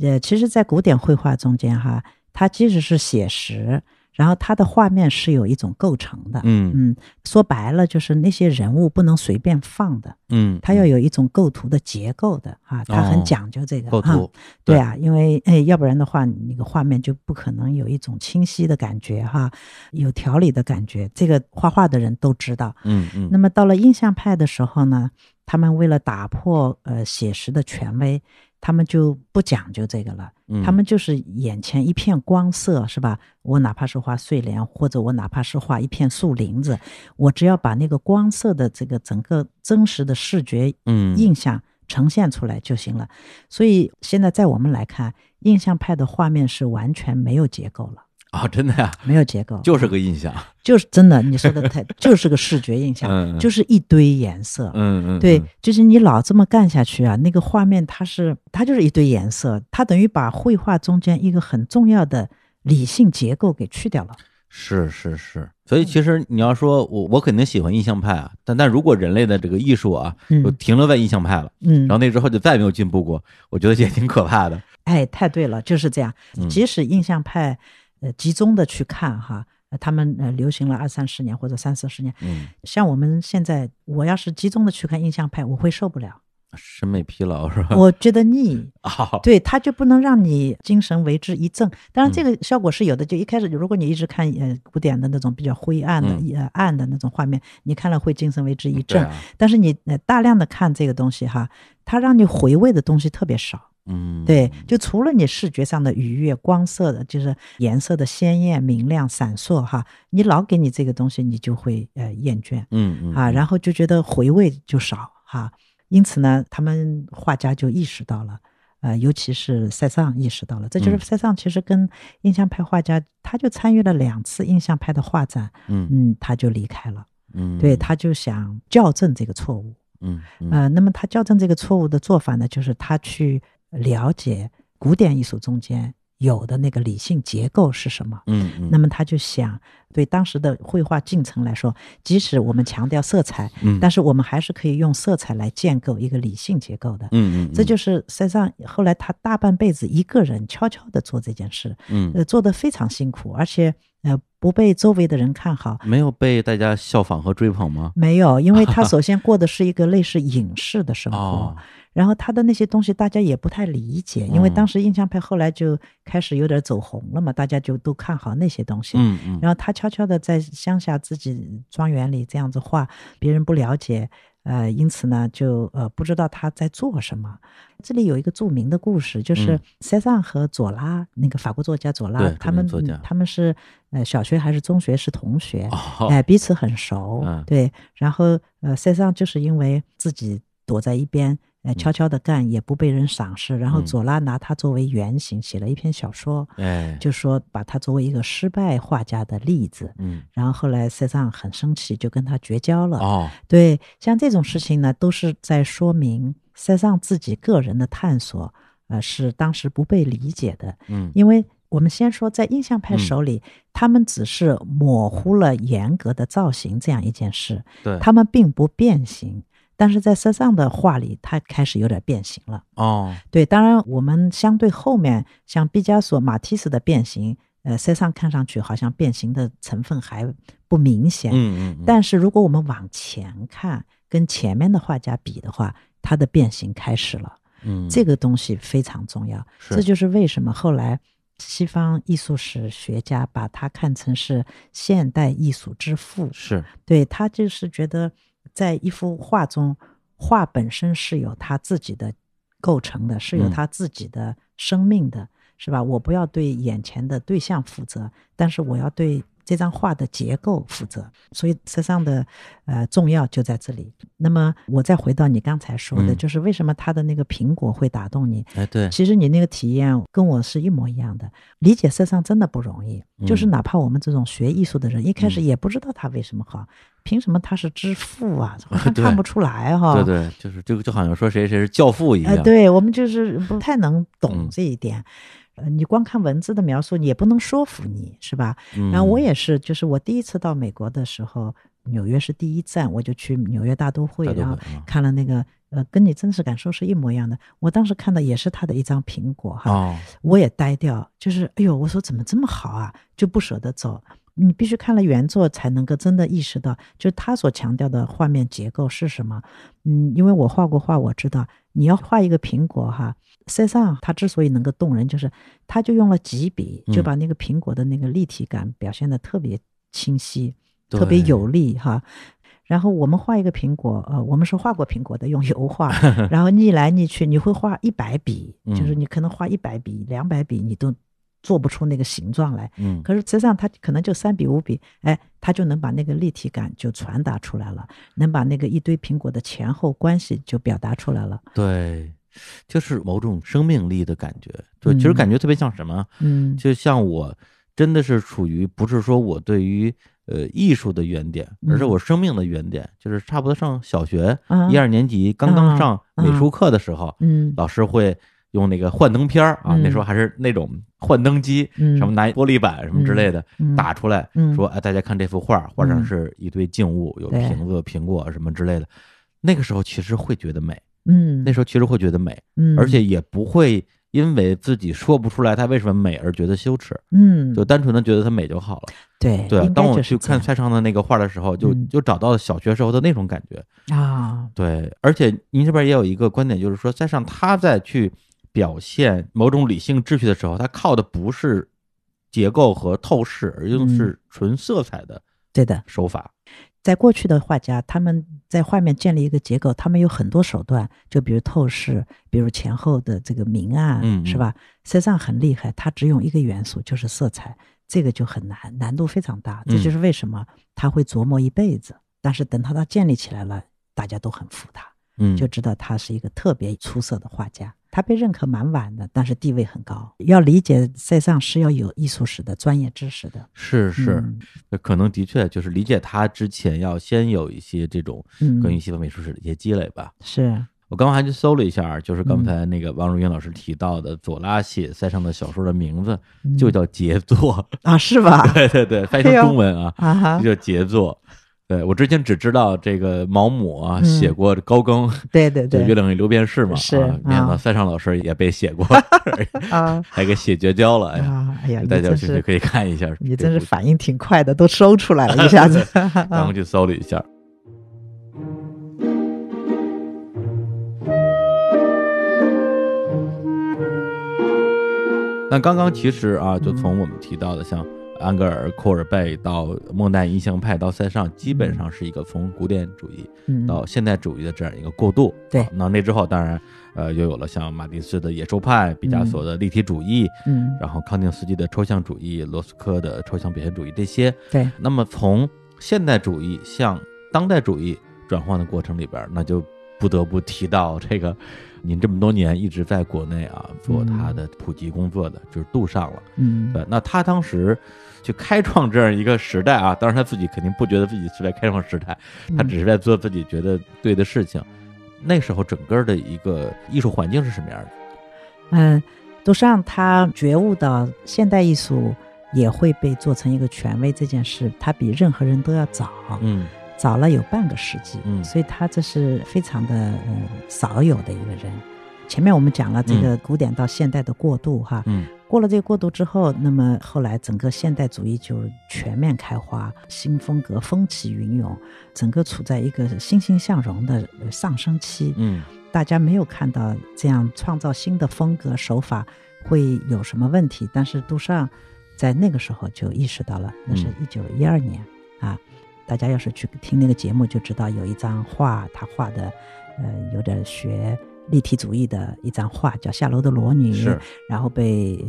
呃，其实，在古典绘画中间哈，它即使是写实，然后它的画面是有一种构成的。嗯嗯，说白了就是那些人物不能随便放的，嗯，它要有一种构图的结构的啊，它哦很讲究这个啊构图，对啊，因为哎，要不然的话，你那个画面就不可能有一种清晰的感觉哈，有条理的感觉。这个画画的人都知道。嗯嗯，那么到了印象派的时候呢，他们为了打破呃写实的权威，他们就不讲究这个了。嗯他们就是眼前一片光色，是吧？我哪怕是画睡莲，或者我哪怕是画一片树林子，我只要把那个光色的这个整个真实的视觉嗯印象呈现出来就行了。所以现在在我们来看，印象派的画面是完全没有结构了，啊，真的呀，没有结构，就是个印象。就是真的，你说的太 就是个视觉印象，嗯，就是一堆颜色。嗯嗯，对嗯，就是你老这么干下去啊，那个画面它是它就是一堆颜色，它等于把绘画中间一个很重要的理性结构给去掉了。是是是。所以其实你要说我我肯定喜欢印象派啊，但但如果人类的这个艺术啊，嗯就停留在印象派了，嗯然后那之后就再也没有进步过，我觉得也挺可怕的。哎，太对了，就是这样。嗯即使印象派，呃，集中的去看哈，呃他们呃流行了二三十年或者三四十年，嗯，像我们现在，我要是集中的去看印象派，我会受不了，审美疲劳是吧？我觉得腻。啊，对，它就不能让你精神为之一振。当然，嗯这个效果是有的。就一开始，如果你一直看呃古典的那种比较灰暗的、嗯呃暗的那种画面，你看了会精神为之一振。但是你呃大量的看这个东西哈，它让你回味的东西特别少。嗯，对，就除了你视觉上的愉悦、光色的，就是颜色的鲜艳、明亮、闪烁哈，你老给你这个东西，你就会呃厌倦嗯嗯啊，然后就觉得回味就少哈。因此呢，他们画家就意识到了，呃，尤其是塞尚意识到了，这就是嗯。塞尚其实跟印象派画家，他就参与了两次印象派的画展，嗯。嗯，他就离开了，嗯，对，他就想校正这个错误。嗯嗯。呃，那么他校正这个错误的做法呢，就是他去了解古典艺术中间有的那个理性结构是什么。嗯嗯，那么他就想，对当时的绘画进程来说，即使我们强调色彩，嗯但是我们还是可以用色彩来建构一个理性结构的。嗯嗯，这就是塞尚后来他大半辈子一个人悄悄地做这件事，嗯呃，做得非常辛苦，而且呃不被周围的人看好。没有被大家效仿和追捧吗？没有，因为他 首先过的是一个类似隐士的生活，哦，然后他的那些东西大家也不太理解，因为嗯当时印象派后来就开始有点走红了嘛，大家就都看好那些东西。嗯嗯，然后他悄悄的在乡下自己庄园里这样子画，别人不了解，呃，因此呢就呃不知道他在做什么。这里有一个著名的故事，就是嗯塞尚和左拉，那个法国作家左拉，他们他们是呃小学还是中学是同学，哦，哎，彼此很熟，嗯对。然后呃，塞尚就是因为自己躲在一边，呃，悄悄的干也不被人赏识。然后嗯左拉拿他作为原型写了一篇小说，哎，就说把他作为一个失败画家的例子。嗯然后后来塞尚很生气，就跟他绝交了。哦，对，像这种事情呢，都是在说明塞尚自己个人的探索，呃，是当时不被理解的。嗯因为我们先说，在印象派嗯手里，他们只是模糊了严格的造型这样一件事，对，他们并不变形。但是在塞尚的画里，他开始有点变形了。哦，对，当然我们相对后面像毕加索、马蒂斯的变形，呃，塞尚看上去好像变形的成分还不明显。嗯嗯，嗯但是如果我们往前看，跟前面的画家比的话，他的变形开始了。嗯这个东西非常重要，是这就是为什么后来西方艺术史学家把他看成是现代艺术之父。是对他就是觉得，在一幅画中，画本身是有它自己的构成的，是有嗯他自己的生命的，是吧？我不要对眼前的对象负责，但是我要对这张画的结构负责。所以塞尚的呃重要就在这里。那么我再回到你刚才说的，嗯就是为什么他的那个苹果会打动你？哎对，其实你那个体验跟我是一模一样的。理解塞尚真的不容易，就是嗯哪怕我们这种学艺术的人，一开始嗯也不知道他为什么好，凭什么他是之父啊？好像对看不出来哈。对对，就是这个就好像说谁谁是教父一呃，样，对我们就是不太能嗯懂这一点。呃，你光看文字的描述，也不能说服你，是吧？嗯，然后我也是，就是我第一次到美国的时候，纽约是第一站，我就去纽约大都会，然后看了那个，呃，跟你真实感受是一模一样的。我当时看的也是他的一张苹果哈，哦，我也呆掉，就是哎呦，我说怎么这么好啊，就不舍得走。你必须看了原作才能够真的意识到，就是他所强调的画面结构是什么。嗯，因为我画过画，我知道你要画一个苹果哈，塞尚他之所以能够动人，就是他就用了几笔，就嗯把那个苹果的那个立体感表现的特别清晰，特别有力哈。然后我们画一个苹果，呃，我们是画过苹果的，用油画，然后逆来逆去，你会画一百笔，就是嗯你可能画一百笔、两百笔，你都做不出那个形状来。嗯可是实际上他可能就三笔五笔，哎，他就能把那个立体感就传达出来了，能把那个一堆苹果的前后关系就表达出来了。对，就是某种生命力的感觉，就其实嗯。感觉特别像什么？嗯。就像我真的是处于不是说我对于呃艺术的原点，而是嗯。我生命的原点，就是差不多上小学啊。一二年级刚刚啊上美术课的时候，嗯。老师会用那个幻灯片儿啊，嗯那时候还是那种幻灯机，嗯。什么拿玻璃板什么之类的嗯。打出来，嗯。说哎大家看这幅画，画上嗯。是一堆静物，有瓶子、苹果什么之类的。那个时候其实会觉得美，嗯，那时候其实会觉得美，嗯，而且也不会因为自己说不出来它为什么美而觉得羞耻，嗯，就单纯的觉得它美就好了。对对当我去看蔡尚的那个画的时候，就嗯就找到了小学时候的那种感觉。啊，对，而且您这边也有一个观点，就是说，再上他在去表现某种理性秩序的时候，他靠的不是结构和透视，而用嗯是纯色彩的对的。手法。在过去的画家，他们在画面建立一个结构，他们有很多手段，就比如透视，比如前后的这个明暗，嗯嗯是吧？塞尚很厉害，他只用一个元素，就是色彩，这个就很难，难度非常大。这嗯就是为什么他会琢磨一辈子，但是等他他建立起来了，大家都很服他，嗯，就知道他是一个特别出色的画家。他被认可蛮晚的，但是地位很高。要理解塞尚是要有艺术史的专业知识的。是是，嗯可能的确就是理解他之前要先有一些这种嗯，关于西方美术史的一些积累吧。是我刚刚还去搜了一下，就是刚嗯才那个王如云老师提到的左拉写塞尚的小说的名字嗯就叫杰作，啊，是吧？对对对，翻译成中文啊，就叫杰作。对我之前只知道这个毛姆啊嗯写过高更，对对对，月亮与六便士嘛，是啊，没想到啊塞尚老师也被写过，啊还给写绝交了，哎呀，大家有兴趣可以看一下。你真是反应挺快的，都搜出来了，一下子。然后去搜了一下。那刚刚其实啊，就从我们提到的像安格尔、库尔贝到莫奈印象派到塞尚，基本上是一个从古典主义嗯，到现代主义的这样一个过渡。对。啊那那之后当然呃又有了像马蒂斯的野兽派、毕加索的立体主义，嗯，然后康定斯基的抽象主义、罗斯科的抽象表现主义这些。对，那么从现代主义向当代主义转换的过程里边，那就不不得不提到这个，您这么多年一直在国内啊做他的普及工作的，就是杜尚了。嗯，对，那他当时去开创这样一个时代啊，当然他自己肯定不觉得自己是在开创时代，他只是在做自己觉得对的事情。那时候整个的一个艺术环境是什么样的？嗯，杜尚他觉悟到现代艺术也会被做成一个权威这件事，他比任何人都要早。嗯。早了有半个世纪，嗯，所以他这是非常的呃少有的一个人。前面我们讲了这个古典到现代的过渡，哈，嗯，过了这个过渡之后，那么后来整个现代主义就全面开花，新风格风起云涌，整个处在一个欣欣向荣的上升期，嗯，大家没有看到这样创造新的风格手法会有什么问题，但是杜尚在那个时候就意识到了，那是一九一二年啊。大家要是去听那个节目，就知道有一张画，他画的，呃，有点学立体主义的一张画，叫《下楼的裸女》，然后被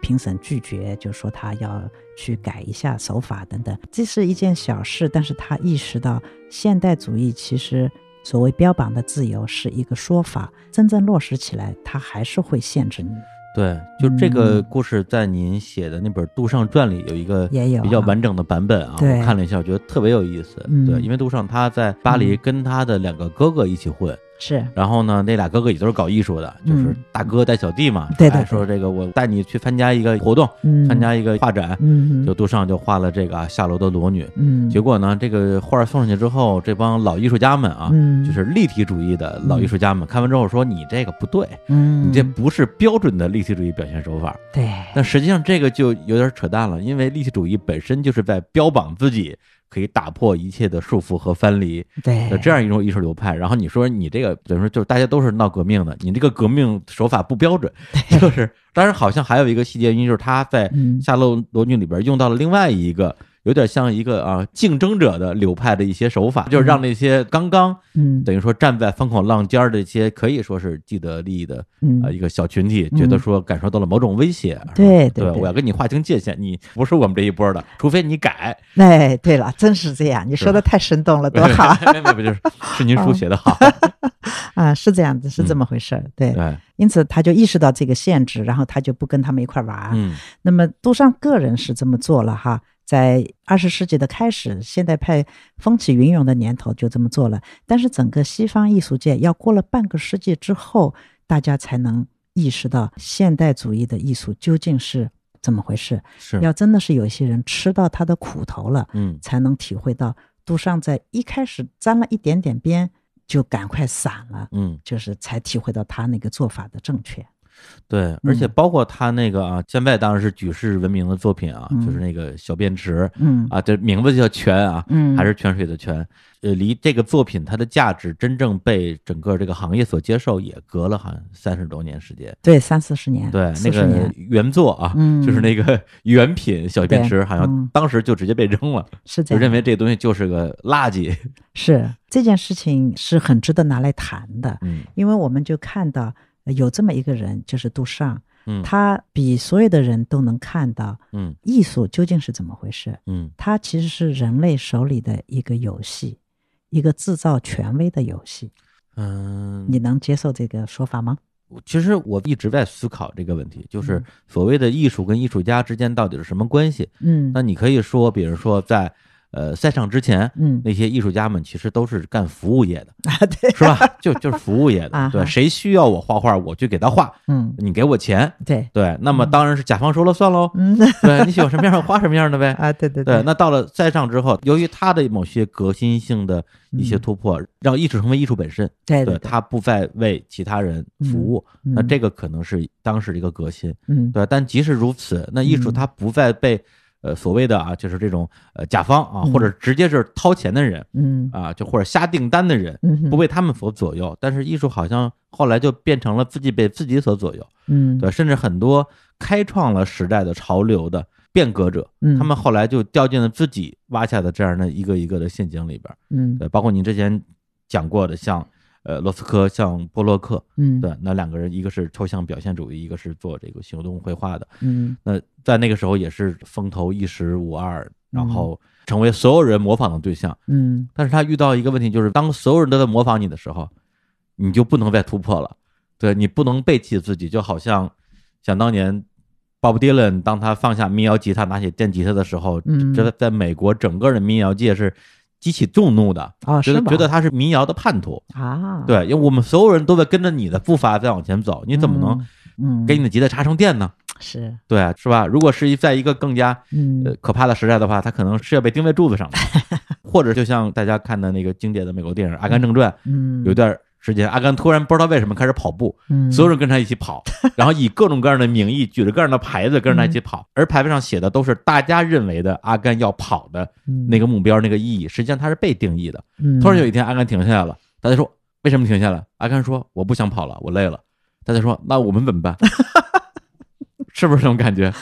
评审拒绝，就说他要去改一下手法等等。这是一件小事，但是他意识到现代主义其实所谓标榜的自由是一个说法，真正落实起来，它还是会限制你。对，就这个故事在您写的那本《杜尚传》里有一个也有比较完整的版本啊，我看了一下，我觉得特别有意思。对，因为杜尚他在巴黎跟他的两个哥哥一起混。是，然后呢，那俩哥哥也都是搞艺术的，就是大哥带小弟嘛。对对，说这个我带你去参加一个活动，参加一个画展。嗯，就杜尚就画了这个下楼的裸女。嗯，结果呢，这个画送上去之后，这帮老艺术家们啊，就是立体主义的老艺术家们，看完之后说你这个不对，嗯，你这不是标准的立体主义表现手法。对，但实际上这个就有点扯淡了，因为立体主义本身就是在标榜自己。可以打破一切的束缚和藩篱，对，这样一种艺术流派。然后你说你这个，等于说就是大家都是闹革命的，你这个革命手法不标准，就是。当然，好像还有一个细节，因为就是他在《夏洛罗女》里边用到了另外一个。有点像一个啊竞争者的流派的一些手法，就是让那些刚刚嗯等于说站在风口浪尖的一些可以说是既得利益的啊一个小群体，觉得说感受到了某种威胁。对对，我要跟你划清界限，你不是我们这一波的，除非你改。哎，对了，真是这样，你说的太生动了，多好。那不就是是您书写的好 啊？是这样子，是这么回事儿。对，因此他就意识到这个限制，然后他就不跟他们一块玩。嗯，那么杜尚个人是这么做了哈。在二十世纪的开始，现代派风起云涌的年头就这么做了。但是整个西方艺术界要过了半个世纪之后，大家才能意识到现代主义的艺术究竟是怎么回事。是要真的是有些人吃到他的苦头了，嗯，才能体会到杜尚在一开始沾了一点点边就赶快散了，嗯，就是才体会到他那个做法的正确。对，而且包括他那个啊，现在当然是举世闻名的作品啊，就是那个小便池，嗯。啊，这名字就叫泉啊，嗯，还是泉水的泉，呃，离这个作品它的价值真正被整个这个行业所接受，也隔了好像三十多年时间，对，三四十年，对，那个原作啊，就是那个。原品小便池，好像当时就直接被扔了，是这样，就认为这东西就是个垃圾，是这件事情是很值得拿来谈的，嗯，因为我们就看到。有这么一个人，就是杜尚，嗯，他比所有的人都能看到，嗯，艺术究竟是怎么回事，嗯，他其实是人类手里的一个游戏，一个制造权威的游戏，嗯，你能接受这个说法吗？其实我一直在思考这个问题，就是所谓的艺术跟艺术家之间到底是什么关系？嗯，那你可以说，比如说在。呃，赛场之前，嗯，那些艺术家们其实都是干服务业的 啊，对，是吧？就就是服务业的，对，谁需要我画画，我去给他画，嗯，你给我钱，对。对，那么当然是甲方说了算喽，嗯，对你喜欢什么样画什么样的呗，啊，对对对，那到了赛场之后，由于他的某些革新性的一些突破，让艺术成为艺术本身，对对，他不再为其他人服务，那这个可能是当时的一个革新，嗯，对，但即使如此，那艺术它不再被。呃，所谓的啊，就是这种呃甲方啊，或者直接是掏钱的人，嗯。啊，就或者下订单的人，不被他们所左右。但是艺术好像后来就变成了自己被自己所左右，嗯，对，甚至很多开创了时代的潮流的变革者，他们后来就掉进了自己挖下的这样的一个一个的陷阱里边，嗯，对，包括您之前讲过的像。呃，罗斯科像波洛克，嗯，对，那两个人一个是抽象表现主义，一个是做这个行动绘画的，嗯，那在那个时候也是风头一时无二，然后。成为所有人模仿的对象，嗯，但是他遇到一个问题，就是当所有人都在模仿你的时候，你就不能再突破了。对你不能背弃自己，就好像想当年 Bob Dylan，当他放下民谣吉他，拿起电吉他的时候，嗯。这在美国整个的民谣界是激起众怒的，啊，觉得觉得他是民谣的叛徒。啊，对，因为我们所有人都在跟着你的步伐在往前走，你怎么能给你的吉他插上电呢？是。对啊，是吧？如果是一在一个更加嗯。呃可怕的时代的话，他可能是要被钉在柱子上的，或者就像大家看的那个经典的美国电影《阿甘正传》，嗯。有一段时间，阿甘突然不知道为什么开始跑步，嗯所有人跟他一起跑，然后以各种各样的名义举着各样的牌子跟着他一起跑，而牌子上写的都是大家认为的阿甘要跑的那个目标、那个意义，实际上他是被定义的。嗯突然有一天，阿甘停下来了，大家说为什么停下来？阿甘说我不想跑了，我累了。大家说那我们怎么办？是不是这种感觉？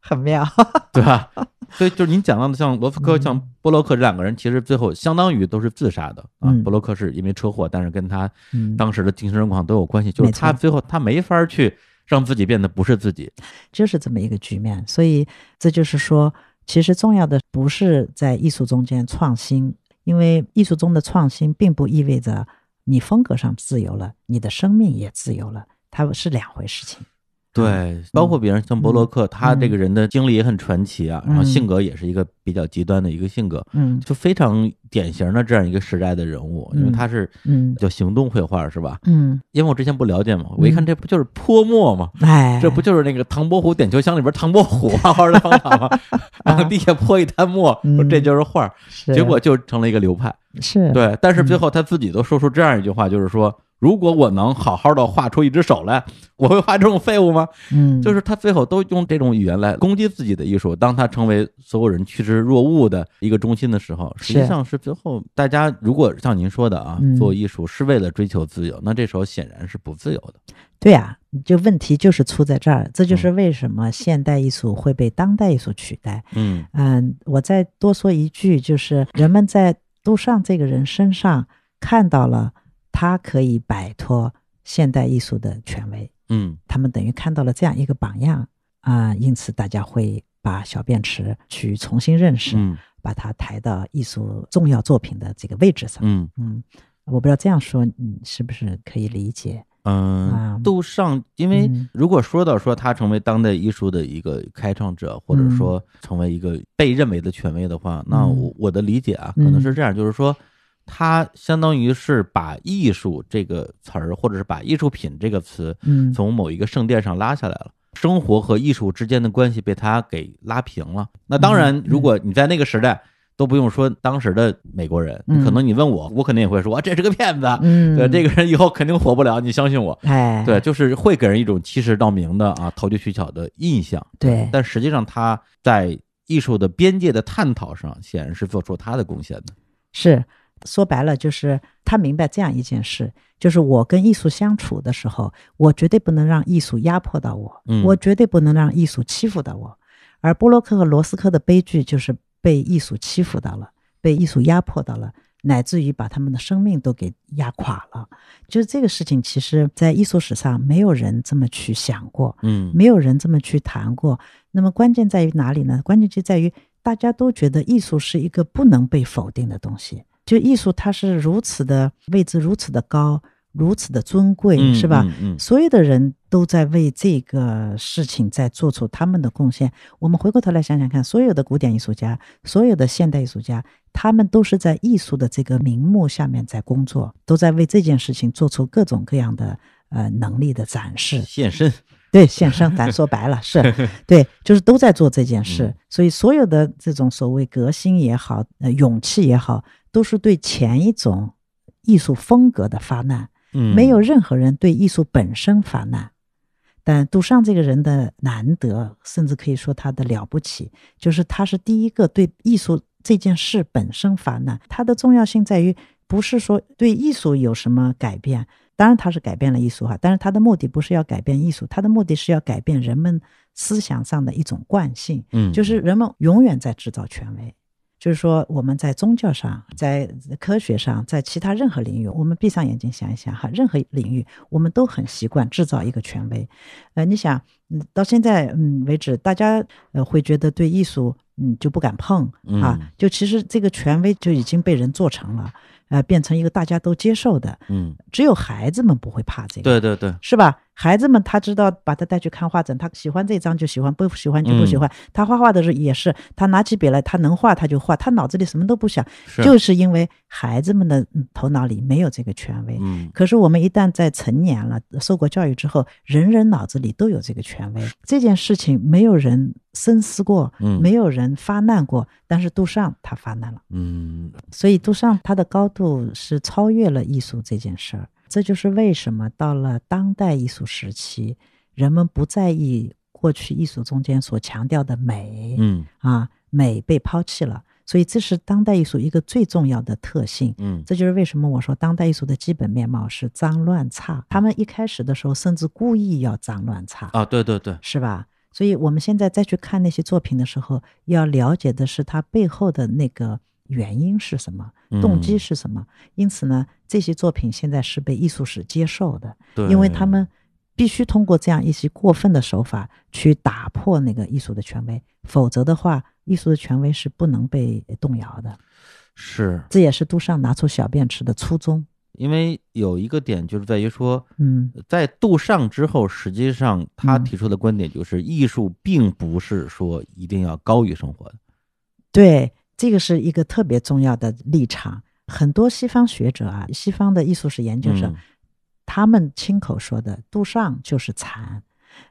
很妙，对吧？所以就是您讲到的，像罗斯科、嗯像波洛克这两个人，其实最后相当于都是自杀的啊。嗯波洛克是因为车祸，但是跟他嗯当时的精神状况都有关系，就是他最后他没法去让自己变得不是自己。就是这么一个局面。所以这就是说，其实重要的不是在艺术中间创新，因为艺术中的创新并不意味着你风格上自由了，你的生命也自由了，它是两回事情。对，包括别人像伯洛克，他这个人的经历也很传奇啊，嗯然后性格也是一个比较极端的一个性格，嗯。就非常典型的这样一个时代的人物，因为嗯他是嗯。叫行动绘画是吧？嗯，因为我之前不了解嘛，我一看这不就是泼墨吗？哎，这不就是那个唐伯虎点秋香里边唐伯虎画画的方法吗？然后地下泼一滩墨，嗯说这就是画，是。结果就成了一个流派。是，对，但是最后他自己都说出这样一句话，就是说，如果我能好好的画出一只手来，我会画这种废物吗？嗯，就是他最后都用这种语言来攻击自己的艺术。当他成为所有人趋之若鹜的一个中心的时候，实际上是最后大家如果像您说的啊嗯，做艺术是为了追求自由，那这时候显然是不自由的。对啊，就问题就是出在这儿，这嗯就是为什么现代艺术会被当代艺术取代。嗯嗯，我再多说一句，就是人们在杜尚这个人身上看到了他可以摆脱现代艺术的权威，嗯。他们等于看到了这样一个榜样啊、因此大家会把小便池去重新认识，嗯。把它抬到艺术重要作品的这个位置上。嗯。嗯，我不知道这样说你是不是可以理解？嗯啊，杜尚，因为嗯。如果说到说他成为当代艺术的一个开创者，或者嗯。说成为一个被认为的权威的话，那我我的理解啊，嗯。可能是这样，就是说。他相当于是把艺术这个词儿，或者是把艺术品这个词，嗯从某一个圣殿上拉下来了。生活和艺术之间的关系被他给拉平了。那当然嗯，如果你在那个时代，都不用说当时的美国人，嗯可能你问我，我肯定也会说，啊这是个骗子。嗯，对，这个人以后肯定火不了，你相信我。哎，对，就是会给人一种欺世盗名的啊，投机取巧的印象。对但实际上他在艺术的边界的探讨上，显然是做出他的贡献的。是说白了，就是他明白这样一件事，就是我跟艺术相处的时候，我绝对不能让艺术压迫到我，嗯我绝对不能让艺术欺负到我。而波洛克和罗斯科的悲剧就是被艺术欺负到了，被艺术压迫到了。乃至于把他们的生命都给压垮了，就是这个事情，其实在艺术史上没有人这么去想过，嗯没有人这么去谈过。那么关键在于哪里呢？关键就在于大家都觉得艺术是一个不能被否定的东西。就艺术它是如此的位置如此的高，如此的尊贵，嗯是吧？嗯嗯所有的人都在为这个事情在做出他们的贡献。我们回过头来想想看，所有的古典艺术家，所有的现代艺术家，他们都是在艺术的这个名目下面在工作，都在为这件事情做出各种各样的呃能力的展示。献身。对，献身，咱说白了是，对，就是都在做这件事嗯。所以所有的这种所谓革新也好，呃，勇气也好，都是对前一种艺术风格的发难。嗯，没有任何人对艺术本身发难。但杜尚这个人的难得，甚至可以说他的了不起，就是他是第一个对艺术这件事本身发难。他的重要性在于，不是说对艺术有什么改变，当然他是改变了艺术哈，但是他的目的不是要改变艺术，他的目的是要改变人们思想上的一种惯性，嗯，就是人们永远在制造权威。就是说，我们在宗教上、在科学上、在其他任何领域，我们闭上眼睛想一想哈，任何领域我们都很习惯制造一个权威。呃，你想，嗯，到现在嗯为止，大家呃会觉得对艺术嗯就不敢碰啊嗯，就其实这个权威就已经被人做成了。呃，变成一个大家都接受的。嗯，只有孩子们不会怕这个，对对对，是吧？孩子们他知道，把他带去看画展，他喜欢这张就喜欢，不喜欢就不喜欢。他画画的时候也是，他拿起笔来，他能画他就画，他脑子里什么都不想，就是因为孩子们的头脑里没有这个权威。嗯，可是我们一旦在成年了，受过教育之后，人人脑子里都有这个权威。这件事情没有人深思过，嗯，没有人发难过，但是杜尚他发难了，嗯，所以杜尚他的高度是超越了艺术这件事儿。这就是为什么到了当代艺术时期，人们不在意过去艺术中间所强调的美，嗯啊，美被抛弃了，所以这是当代艺术一个最重要的特性。嗯，这就是为什么我说当代艺术的基本面貌是脏乱差。他们一开始的时候甚至故意要脏乱差啊，对对对，是吧？所以我们现在再去看那些作品的时候，要了解的是它背后的那个。原因是什么？动机是什么？因此呢，这些作品现在是被艺术史接受的，因为他们必须通过这样一些过分的手法去打破那个艺术的权威，否则的话，艺术的权威是不能被动摇的。是，这也是杜尚拿出小便池的初衷。因为有一个点就是在于说，嗯，在杜尚之后，实际上他提出的观点就是，艺术并不是说一定要高于生活的。对。这个是一个特别重要的立场，很多西方学者啊，西方的艺术史研究者，他们亲口说的，杜尚就是禅。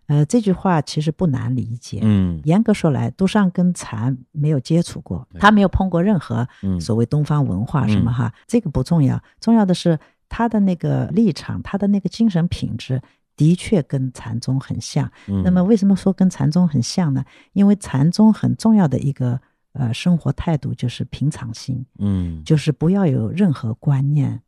呃，这句话其实不难理解。嗯，严格说来，杜尚跟禅没有接触过，他没有碰过任何所谓东方文化什么哈，这个不重要，重要的是他的那个立场，他的那个精神品质的确跟禅宗很像。那么为什么说跟禅宗很像呢？因为禅宗很重要的一个。呃，生活态度就是平常心，嗯，就是不要有任何观念，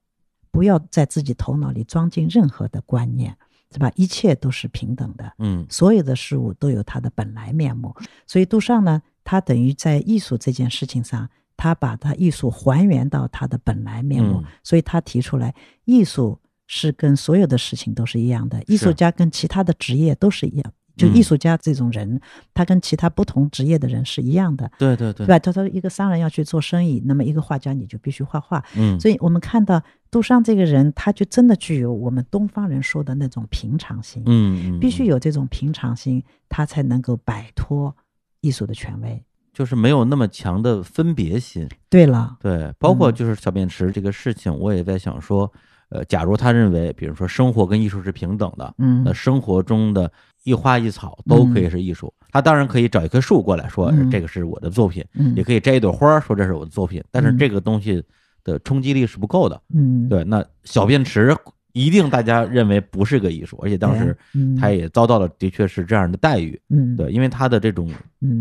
不要在自己头脑里装进任何的观念，是吧？一切都是平等的，嗯，所有的事物都有它的本来面目。所以杜尚呢，他等于在艺术这件事情上，他把他艺术还原到他的本来面目，所以他提出来，艺术是跟所有的事情都是一样的，艺术家跟其他的职业都是一样。就艺术家这种人，他跟其他不同职业的人是一样的。对对对，对吧？他说，一个商人要去做生意，那么一个画家你就必须画画。嗯，所以我们看到杜尚这个人，他就真的具有我们东方人说的那种平常心。嗯嗯，必须有这种平常心，他才能够摆脱艺术的权威，就是没有那么强的分别心。对了，对，包括就是小便池这个事情，我也在想说，呃，假如他认为，比如说生活跟艺术是平等的，嗯，那生活中的。一花一草都可以是艺术，他当然可以找一棵树过来说这个是我的作品，也可以摘一朵花说这是我的作品，但是这个东西的冲击力是不够的。嗯，对，那小便池一定大家认为不是个艺术，而且当时他也遭到了的确是这样的待遇。嗯，对，因为他的这种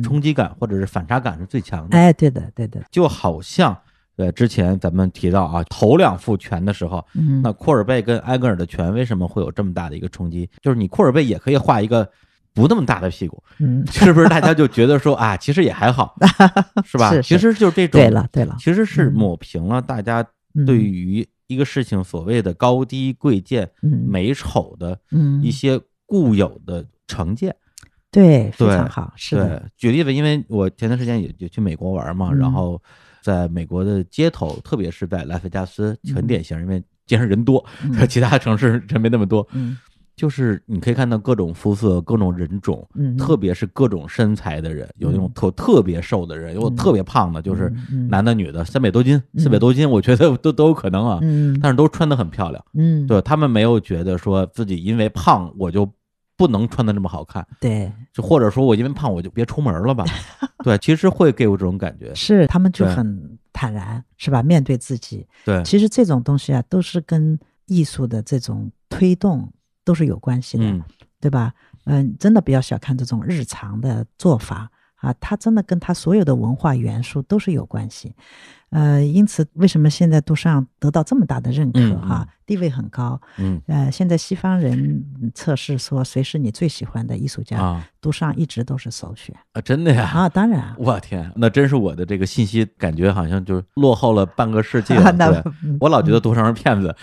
冲击感或者是反差感是最强的。哎，对的，对的，就好像。对，之前咱们提到啊，头两副拳的时候，嗯，那库尔贝跟埃格尔的拳为什么会有这么大的一个冲击？就是你库尔贝也可以画一个不那么大的屁股，嗯，是不是？大家就觉得说啊，其实也还好，是吧？是，其实就是这种，对了，对了，其实是抹平了大家对于一个事情所谓的高低贵贱、美丑的一些固有的成见。对，非常好，是的。举例子，因为我前段时间也也去美国玩嘛，然后。在美国的街头，特别是在拉斯维加斯，很典型，因为街上人多，其他城市人没那么多。嗯，就是你可以看到各种肤色、各种人种，特别是各种身材的人，有那种特特别瘦的人，有特别胖的，就是男的、女的，三百多斤、四百多斤，我觉得都都有可能啊。嗯，但是都穿的很漂亮。嗯，对他们没有觉得说自己因为胖我就。不能穿的这么好看，对，就或者说我因为胖我就别出门了吧，对，其实会给我这种感觉，是他们就很坦然，是吧？面对自己，对，其实这种东西啊，都是跟艺术的这种推动都是有关系的，对吧？嗯，真的不要小看这种日常的做法啊，它真的跟它所有的文化元素都是有关系。呃，因此，为什么现在杜尚得到这么大的认可？哈，地位很高。嗯，呃，现在西方人测试说，谁是你最喜欢的艺术家？啊，杜尚一直都是首选啊，真的呀？啊，当然。我天，那真是我的这个信息感觉好像就落后了半个世纪了。对，我老觉得杜尚是骗子，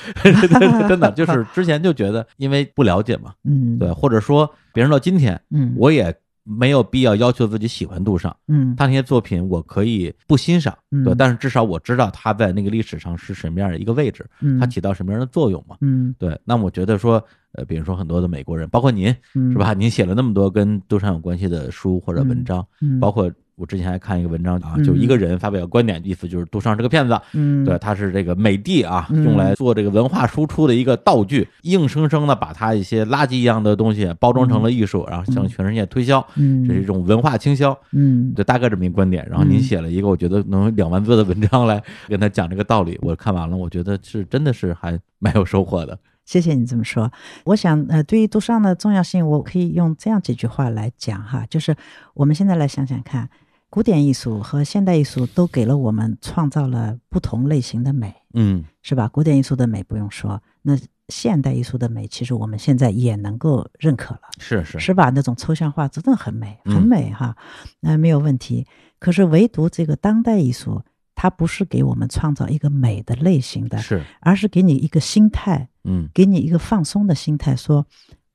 真的就是之前就觉得因为不了解嘛，嗯，对，或者说别人到今天，嗯，我也没有必要要求自己喜欢杜尚，嗯。他那些作品我可以不欣赏，对，嗯但是至少我知道他在那个历史上是什么样的一个位置，嗯，他起到什么样的作用嘛。嗯。对，那我觉得说，呃，比如说很多的美国人，包括您，嗯是吧？您写了那么多跟杜尚有关系的书或者文章，嗯包括我之前还看一个文章啊，嗯就一个人发表观点，意思就是杜尚是个骗子，嗯对，他是这个美帝啊，嗯用来做这个文化输出的一个道具，硬生生的把他一些垃圾一样的东西包装成了艺术，然后向全世界推销，嗯这是一种文化倾销。嗯就，大概这么一个观点。然后您嗯写了一个，我觉得能有两万字的文章来跟他讲这个道理。我看完了，我觉得是真的是还蛮有收获的。谢谢你这么说。我想，呃，对于杜尚的重要性，我可以用这样几句话来讲哈，就是我们现在来想想看，古典艺术和现代艺术都给了我们创造了不同类型的美，嗯是吧？古典艺术的美不用说，那现代艺术的美，其实我们现在也能够认可了。是是是吧？那种抽象画真的很美，嗯很美哈，那、没有问题。可是唯独这个当代艺术，它不是给我们创造一个美的类型的，是，而是给你一个心态，嗯给你一个放松的心态，说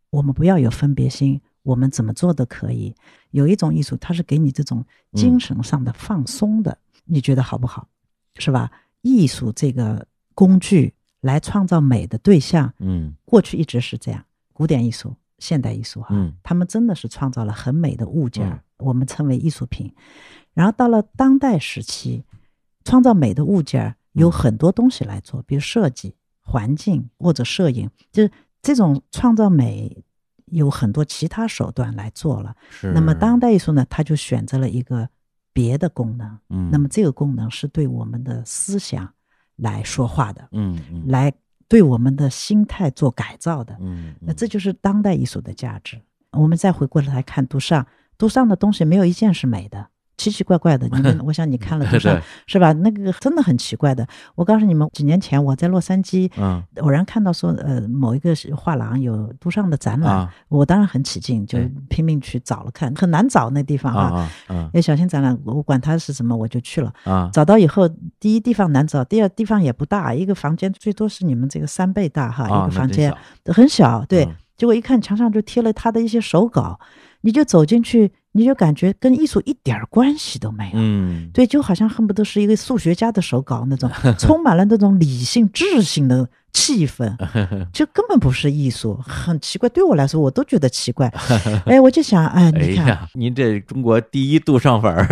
我们不要有分别心，我们怎么做都可以。有一种艺术，它是给你这种精神上的放松的，你觉得好不好？是吧？艺术这个工具来创造美的对象，嗯过去一直是这样，古典艺术、现代艺术哈、嗯他们真的是创造了很美的物件，嗯我们称为艺术品。然后到了当代时期，创造美的物件有嗯很多东西来做，比如设计、环境或者摄影，就是这种创造美有很多其他手段来做了。是。那么当代艺术呢，它就选择了一个别的功能，嗯，那么这个功能是对我们的思想来说话的，嗯嗯来对我们的心态做改造的。嗯，那这就是当代艺术的价值。我们再回过来看杜尚，杜尚的东西没有一件是美的，奇奇怪怪的。你们，我想你看了 杜尚对是吧？那个真的很奇怪的。我告诉你们，几年前我在洛杉矶嗯偶然看到说，呃，某一个画廊有杜尚的展览，啊我当然很起劲，就拼命去找了看，很难找那地方啊啊。啊啊那小型展览，我管它是什么，我就去了。啊找到以后，第一地方难找，第二地方也不大，一个房间最多是你们这个三倍大哈，啊，一个房间小很小，对。嗯结果一看墙上就贴了他的一些手稿，你就走进去，你就感觉跟艺术一点儿关系都没有。嗯对，就好像恨不得是一个数学家的手稿那种，充满了那种理性、智性的气氛，就根本不是艺术，很奇怪。对我来说，我都觉得奇怪。哎，我就想，哎，哎你看，呀，您这中国第一杜尚粉儿，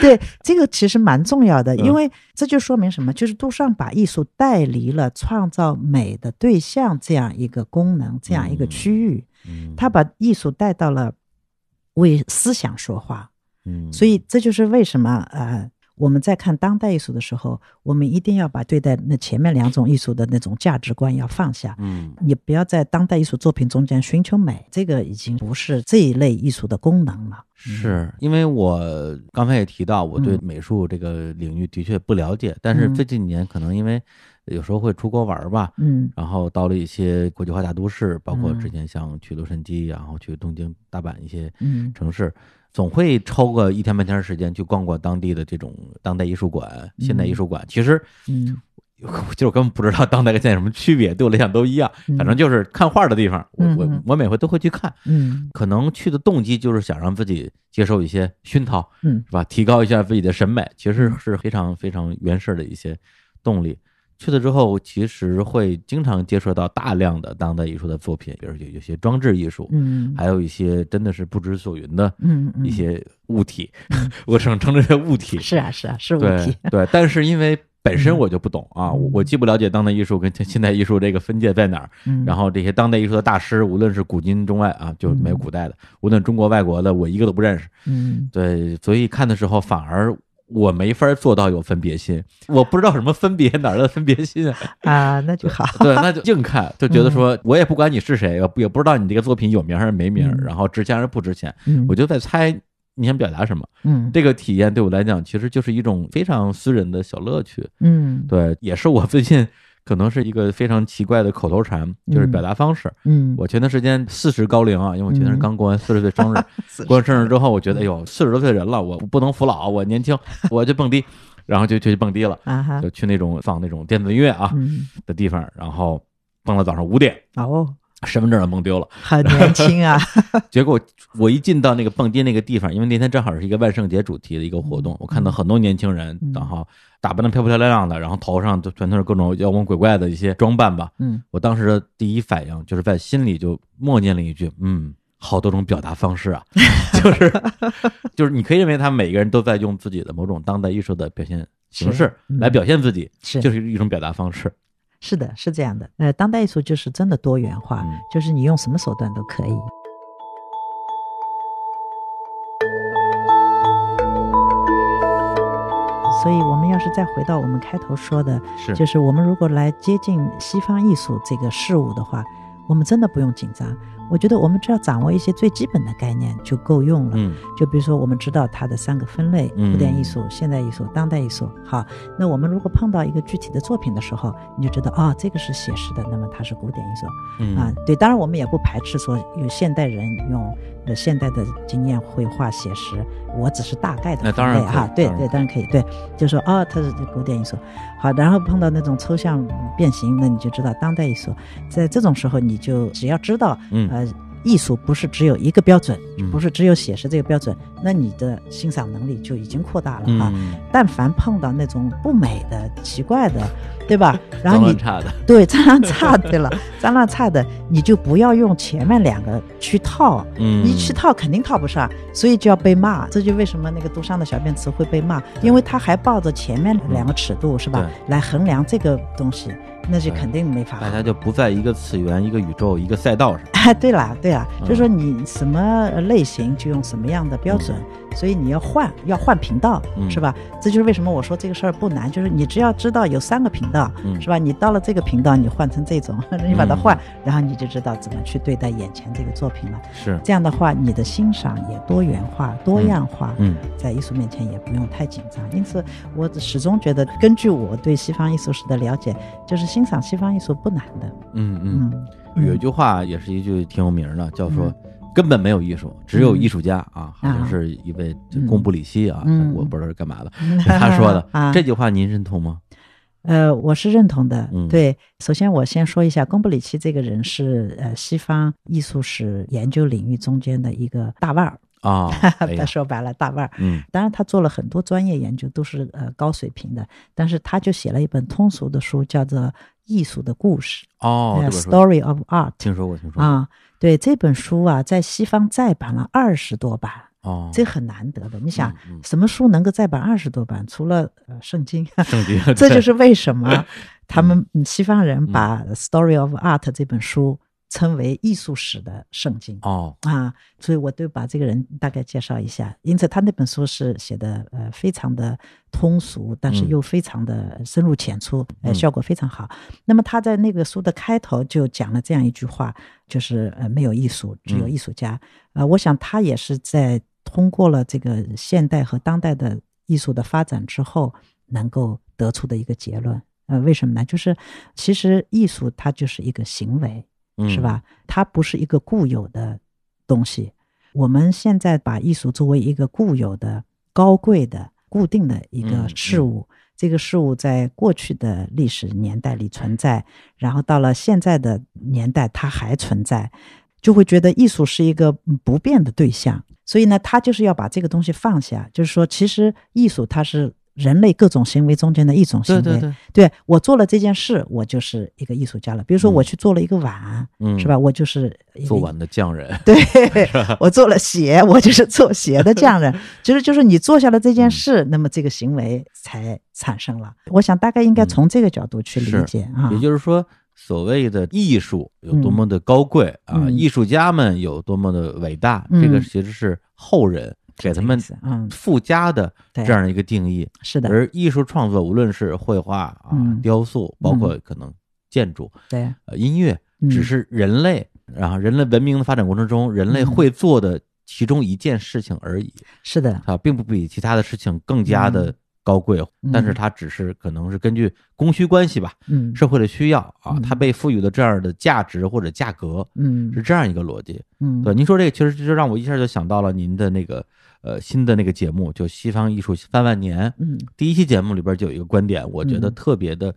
对这个其实蛮重要的，嗯因为这就说明什么？就是杜尚把艺术带离了创造美的对象这样一个功能，这样一个区域。嗯他把艺术带到了为思想说话，嗯，所以这就是为什么呃，我们在看当代艺术的时候，我们一定要把对待那前面两种艺术的那种价值观要放下。嗯。你不要在当代艺术作品中间寻求美，这个已经不是这一类艺术的功能了。是因为我刚才也提到，我对嗯。美术这个领域的确不了解，但是嗯。这几年可能因为有时候会出国玩儿吧，嗯然后到了一些国际化大都市，包括嗯之前像去洛杉矶，然后去东京、大阪一些嗯城市，总会抽个一天半天时间去逛逛当地的这种当代艺术馆、现代艺术馆。其实嗯 就我根本不知道当代跟现在什么区别，对我来讲都一样，嗯反正就是看画的地方，我我我每回都会去看。嗯可能去的动机就是想让自己接受一些熏陶，嗯是吧？提高一下自己的审美，其实是非常非常原始的一些动力。去了之后，其实会经常接触到大量的当代艺术的作品，比如有有些装置艺术，嗯还有一些真的是不知所云的嗯嗯一些物体，我只能称之为物体。是啊是啊是问对。对，但是因为本身我就不懂啊，我嗯我既不了解当代艺术跟现代艺术这个分界在哪儿，嗯然后这些当代艺术的大师，无论是古今中外啊，就没有古代的，无论中国外国的，我一个都不认识。嗯对，所以看的时候反而我没法做到有分别心，我不知道什么分别哪儿的分别心啊。啊那就好。对，那就硬看，就觉得说我也不管你是谁，也不也不知道你这个作品有名还是没名，嗯然后值钱还是不值钱，嗯我就在猜你想表达什么。嗯这个体验对我来讲，其实就是一种非常私人的小乐趣。嗯对，也是我最近可能是一个非常奇怪的口头禅，就是表达方式。嗯。我前段时间四十高龄啊，因为我前段时间刚过完四十岁生日，过完生日之后，我觉得哎呦，四十多岁的人了，我不能服老，我年轻，我就蹦迪，然后就就去蹦迪了，就去那种放那种电子音乐啊嗯。的地方，然后蹦到早上五点，哦身份证都弄丢了，好年轻啊。结果我一进到那个蹦迪那个地方，因为那天正好是一个万圣节主题的一个活动，我看到很多年轻人，然后打扮的漂漂亮亮的，然后头上就全都是各种妖魔鬼怪的一些装扮吧。嗯，我当时的第一反应就是在心里就默念了一句：“嗯，好多种表达方式啊。”就是就是，你可以认为他每个人都在用自己的某种当代艺术的表现形式来表现自己，就是一种表达方式。是的，是这样的。呃，当代艺术就是真的多元化，就是你用什么手段都可以。所以，我们要是再回到我们开头说的，是，就是我们如果来接近西方艺术这个事物的话，我们真的不用紧张。我觉得我们只要掌握一些最基本的概念就够用了。嗯，就比如说我们知道它的三个分类：古典艺术、现代艺术、当代艺术。好，那我们如果碰到一个具体的作品的时候，你就知道哦，这个是写实的，那么它是古典艺术。嗯啊，对，当然我们也不排斥说有现代人用呃现代的经验绘画写实，我只是大概的分类哈。对对，当然可以。对，就说哦，它是古典艺术。好，然后碰到那种抽象变形，那你就知道当代艺术。在这种时候，你就只要知道，呃。艺术不是只有一个标准，不是只有写实这个标准，那你的欣赏能力就已经扩大了哈。但凡碰到那种不美的、奇怪的，对吧？然后你差的，对脏乱差，对了，脏乱差的，你就不要用前面两个去套，嗯，你去套肯定套不上，所以就要被骂。这就为什么那个杜尚的小便池会被骂，因为他还抱着前面两个尺度是吧，来衡量这个东西。那就肯定没法，大家就不在一个次元、一个宇宙、一个赛道上。哎，对了，对啊，就说你什么类型就用什么样的标准，所以你要换，要换频道，是吧？这就是为什么我说这个事儿不难，就是你只要知道有三个频道，是吧？你到了这个频道，你换成这种，你把它换，然后你就知道怎么去对待眼前这个作品了。是这样的话，你的欣赏也多元化、多样化。嗯，在艺术面前也不用太紧张。因此，我始终觉得，根据我对西方艺术史的了解，就是欣赏西方艺术不难的。嗯嗯，有一句话也是一句挺有名的，叫说根本没有艺术，只有艺术家啊，好像是一位贡布里希啊，我不知道是干嘛的，他说的 这句话，您认同吗？呃，我是认同的。对，首先我先说一下，贡布里奇这个人是呃西方艺术史研究领域中间的一个大腕儿啊。他说白了，大腕儿。嗯，当然他做了很多专业研究，都是呃高水平的。但是他就写了一本通俗的书，叫做《艺术的故事》哦，《Story of Art》。听说过，听说过啊。对这本书啊，在西方再版了二十多版。哦，这很难得的。你想，什么书能够再版二十多版？除了呃圣经，圣经，这就是为什么 他们西方人把《Story of Art》这本书称为艺术史的圣经。哦啊，所以我都把这个人大概介绍一下。因此，他那本书是写的呃非常的通俗，但是又非常的深入浅出，呃，效果非常好。那么他在那个书的开头就讲了这样一句话，就是呃没有艺术，只有艺术家。呃，我想他也是在。通过了这个现代和当代的艺术的发展之后，能够得出的一个结论。呃，为什么呢？就是其实艺术它就是一个行为，是吧？它不是一个固有的东西。我们现在把艺术作为一个固有的、高贵的、固定的一个事物，这个事物在过去的历史年代里存在，然后到了现在的年代它还存在，就会觉得艺术是一个不变的对象。所以呢，他就是要把这个东西放下，就是说，其实艺术它是人类各种行为中间的一种行为。对对对，对我做了这件事，我就是一个艺术家了。比如说，我去做了一个碗，嗯，是吧？我就是做碗的匠人。对，我做了鞋，我就是做鞋的匠人。其实就是你做下了这件事，那么这个行为才产生了。我想大概应该从这个角度去理解啊。也就是说。所谓的艺术有多么的高贵啊，艺术家们有多么的伟大，这个其实是后人给他们附加的这样的一个定义。是的，而艺术创作，无论是绘画啊、雕塑，包括可能建筑，对，呃，音乐，只是人类，然后人类文明的发展过程中，人类会做的其中一件事情而已。是的，啊，并不比其他的事情更加的。高贵，但是它只是可能是根据供需关系吧，嗯，社会的需要啊，它被赋予的这样的价值或者价格，嗯，是这样一个逻辑，嗯，对。您说这个其实就让我一下就想到了您的那个呃新的那个节目，就《西方艺术三万年》。嗯第一期节目里边就有一个观点，我觉得嗯特别的，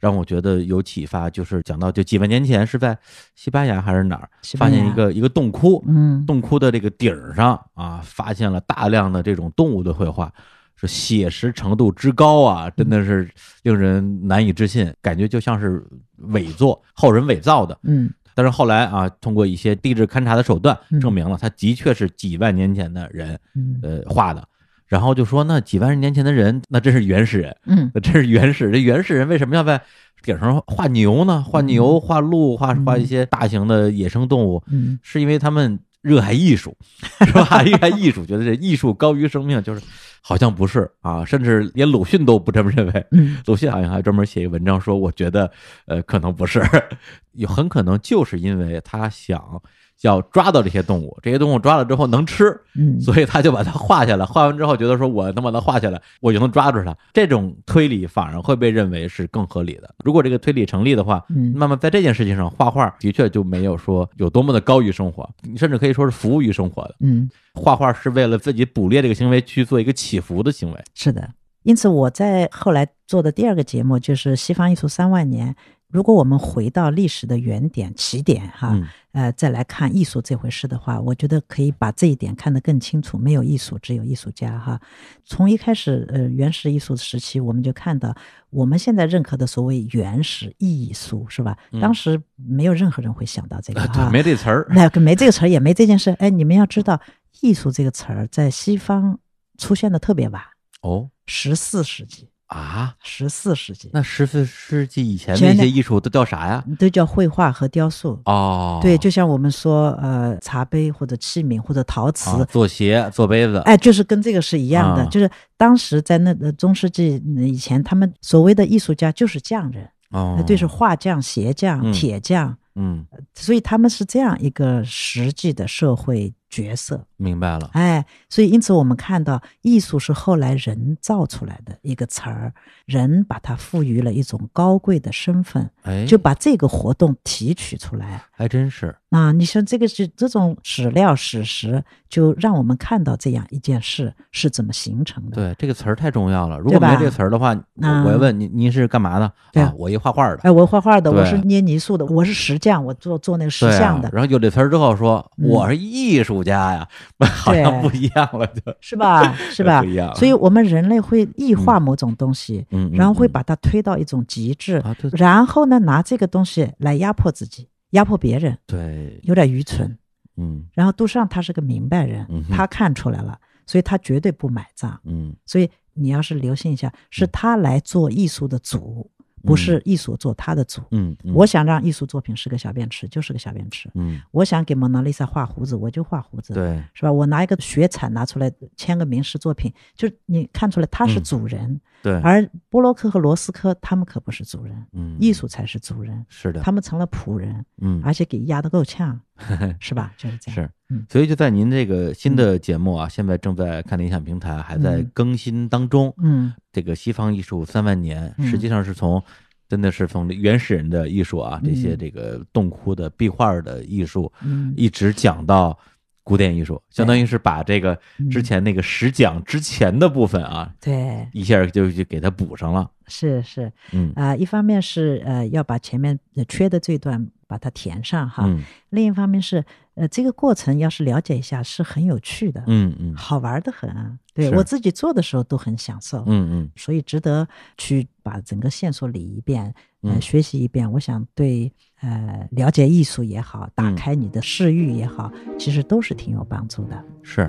让我觉得有启发，就是讲到就几万年前是在西班牙还是哪儿发现一个一个洞窟，嗯洞窟的这个顶儿上啊，发现了大量的这种动物的绘画，是写实程度之高啊，真的是令人难以置信，感觉就像是伪作，后人伪造的。嗯但是后来啊，通过一些地质勘察的手段，嗯证明了它的确是几万年前的人嗯呃画的。然后就说，那几万年前的人，那真是原始人，嗯那真是原始。这原始人为什么要在顶上画牛呢？画牛、画鹿、画画一些大型的野生动物，嗯是因为他们热爱艺术，是吧？热爱艺术，觉得这艺术高于生命，就是好像不是啊，甚至连鲁迅都不这么认为。嗯鲁迅好像还专门写一个文章说，我觉得呃可能不是，有很可能就是因为他想要抓到这些动物，这些动物抓了之后能吃，嗯，所以他就把它画下来。画完之后觉得说我能把它画下来，我就能抓住它。这种推理反而会被认为是更合理的。如果这个推理成立的话，嗯那么在这件事情上，画画的确就没有说有多么的高于生活，你甚至可以说是服务于生活的。嗯画画是为了自己捕猎这个行为去做一个祈福的行为。是的。因此，我在后来做的第二个节目就是《西方艺术三万年》。如果我们回到历史的原点起点哈，嗯呃，再来看艺术这回事的话，我觉得可以把这一点看得更清楚。没有艺术，只有艺术家哈。从一开始，呃，原始艺术时期，我们就看到我们现在认可的所谓原始艺术，是吧？嗯当时没有任何人会想到这个没这词儿。那个没这个词儿，也没这件事。哎，你们要知道，艺术这个词儿在西方出现的特别晚，哦十四世纪，啊，十四世纪那十四世纪以前那些艺术都叫啥呀？都叫绘画和雕塑。哦，对，就像我们说，呃，茶杯或者器皿或者陶瓷，啊，做鞋、做杯子。哎，就是跟这个是一样的。啊就是当时在那个中世纪以前，他们所谓的艺术家就是匠人，哦那，对，是画匠、鞋匠、嗯铁匠，嗯，所以他们是这样一个实际的社会角色。明白了。哎，所以因此我们看到，艺术是后来人造出来的一个词儿，人把它赋予了一种高贵的身份，哎，就把这个活动提取出来。还真是。啊，你说这个是这种史料史实，就让我们看到这样一件事是怎么形成的。对，这个词儿太重要了。如果没这个词儿的话，我嗯我要问您，您是干嘛的？对啊，我一画画的。哎，我画画的，我是捏泥塑的，我是石匠，我做做那个石像的，，然后有这词儿之后说嗯我是艺术家呀，好像不一样了，就是吧？是吧不？一样。所以我们人类会异化某种东西，嗯，嗯，然后会嗯把它推到一种极致，然后呢，拿这个东西来压迫自己，压迫别人，对，有点愚蠢。嗯然后杜尚他是个明白人嗯，他看出来了，所以他绝对不买账。嗯所以你要是留心一下，是他来做艺术的主，不是艺术做他的主。嗯，嗯我想让艺术作品是个小便池，就是个小便池。嗯，我想给蒙娜丽莎画胡子，我就画胡子。对，是吧？我拿一个雪铲拿出来签个名是作品，就是你看出来他是嗯主人，对，而波洛克和罗斯科他们可不是主人，嗯，艺术才是主人，是的，他们成了仆人，嗯，而且给压得够呛，是吧？就是这样。是。嗯，所以就在您这个新的节目啊，现在正在看理想平台，还在嗯。更新当中。嗯。这个西方艺术三万年，嗯。实际上是从真的是从原始人的艺术啊，这些嗯。这个洞窟的壁画的艺术，嗯，一直讲到古典艺术，相当于是把这个之前那个十讲之前的部分啊，对，一下就就给它补上了。是是嗯。啊、一方面是呃要把前面呃缺的这段把它填上哈，嗯。另一方面是呃这个过程要是了解一下是很有趣的，嗯嗯好玩的很啊。对我自己做的时候都很享受，嗯嗯所以值得去把整个线索理一遍，呃，嗯学习一遍。我想对呃了解艺术也好，打嗯开你的视域也好，其实都是挺有帮助的。是。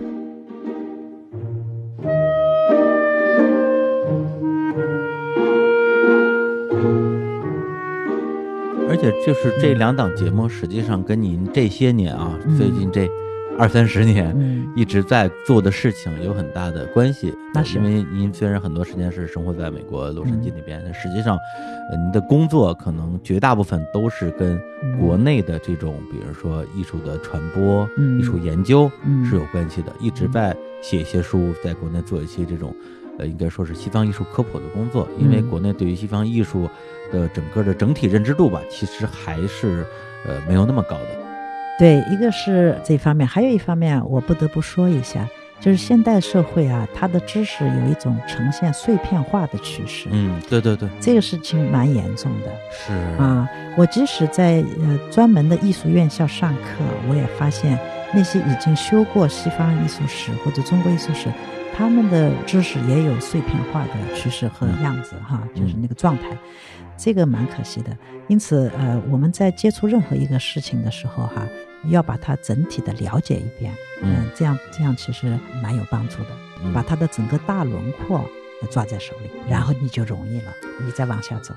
而且就是这两档节目，实际上跟您这些年啊，嗯。最近这二三十年，嗯。一直在做的事情有很大的关系。那是。因为您虽然很多时间是生活在美国洛杉矶嗯那边，但实际上，呃，您的工作可能绝大部分都是跟嗯。国内的这种，比如说艺术的传播、嗯。艺术研究嗯。是有关系的。一直在写一些书，在国内做一些这种，呃，应该说是西方艺术科普的工作。因为嗯。国内对于西方艺术的整个的整体认知度吧，其实还是呃没有那么高的。对，一个是这方面，还有一方面我不得不说一下，就是现代社会啊，它的知识有一种呈现碎片化的趋势。嗯，对对对，这个事情蛮严重的。是啊，我即使在呃专门的艺术院校上课，我也发现那些已经修过西方艺术史或者中国艺术史，他们的知识也有碎片化的趋势和样子哈，就是那个状态，这个蛮可惜的。因此，呃，我们在接触任何一个事情的时候哈。要把它整体的了解一遍，嗯，这样这样其实蛮有帮助的。把它的整个大轮廓抓在手里，然后你就容易了，你再往下走。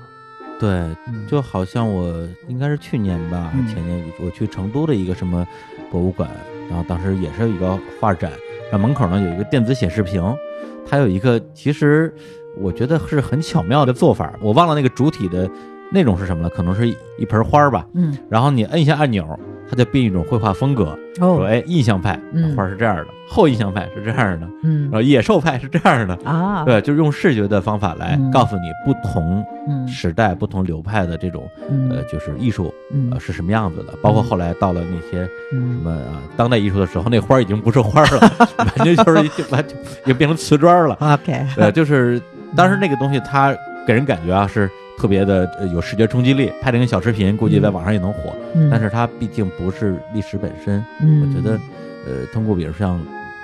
对，就好像我应该是去年吧，前年我去成都的一个什么博物馆，然后当时也是一个画展，然后门口呢有一个电子显示屏，它有一个其实我觉得是很巧妙的做法，我忘了那个主体的内容是什么了，可能是一盆花吧，嗯，然后你摁一下按钮。它就变一种绘画风格，说哎，印象派画是这样的，后印象派是这样的，嗯，然后野兽派是这样的啊，对，就是用视觉的方法来告诉你不同时代、不同流派的这种呃，就是艺术呃是什么样子的。包括后来到了那些什么啊当代艺术的时候，那花已经不是花了，完全就是完全也变成瓷砖了。OK，呃，就是当时那个东西，它给人感觉啊是。特别的有视觉冲击力，拍了一个小视频，估计在网上也能火。但是它毕竟不是历史本身。我觉得，呃，通过比如像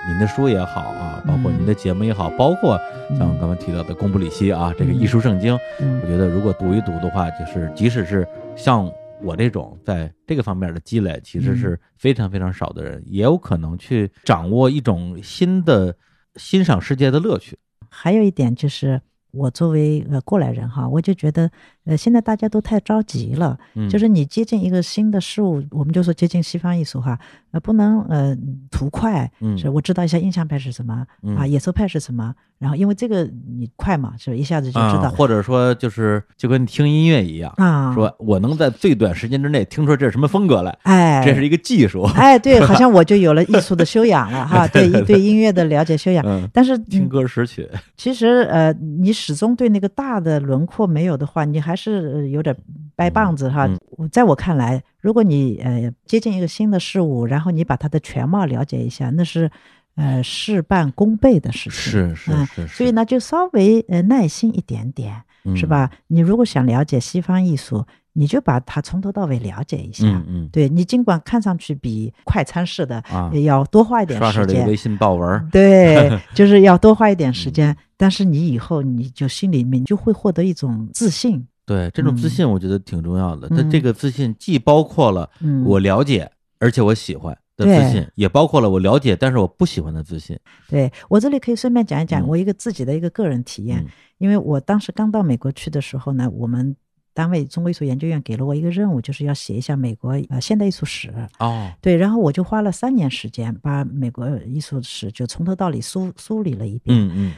您的书也好啊，包括您的节目也好，包括像刚刚提到的《贡布里希》啊，这个艺术圣经，我觉得如果读一读的话，就是即使是像我这种在这个方面的积累其实是非常非常少的人，也有可能去掌握一种新的欣赏世界的乐趣。还有一点就是。我作为呃过来人哈，我就觉得呃现在大家都太着急了，就是你接近一个新的事物，我们就说接近西方艺术哈，呃不能呃图快，嗯是我知道一下印象派是什么啊，野兽派是什么，然后因为这个你快嘛，是一下子就知道，或者说就是就跟听音乐一样啊，说我能在最短时间之内听出这是什么风格来，哎，这是一个技术，哎对，好像我就有了艺术的修养了 哈，对对音乐的了解修养，但是听歌识曲，其实呃你。始终对那个大的轮廓没有的话，你还是有点掰棒子哈。在我看来，如果你呃接近一个新的事物，然后你把它的全貌了解一下，那是呃事半功倍的事情。是是是。所以呢，就稍微呃耐心一点点，是吧？你如果想了解西方艺术。你就把它从头到尾了解一下，嗯嗯，对你尽管看上去比快餐式的要多花一点时间，微信报文，对，就是要多花一点时间，但是你以后你就心里面就会获得一种自信，对，这种自信我觉得挺重要的。那这个自信既包括了我了解而且我喜欢的自信，也包括了我了解但是我不喜欢的自信。对我这里可以顺便讲一讲我一个自己的一个个人体验，因为我当时刚到美国去的时候呢，我们。单位中国艺术研究院给了我一个任务，就是要写一下美国呃现代艺术史。哦，对，然后我就花了三年时间，把美国艺术史就从头到尾梳梳理了一遍。嗯嗯，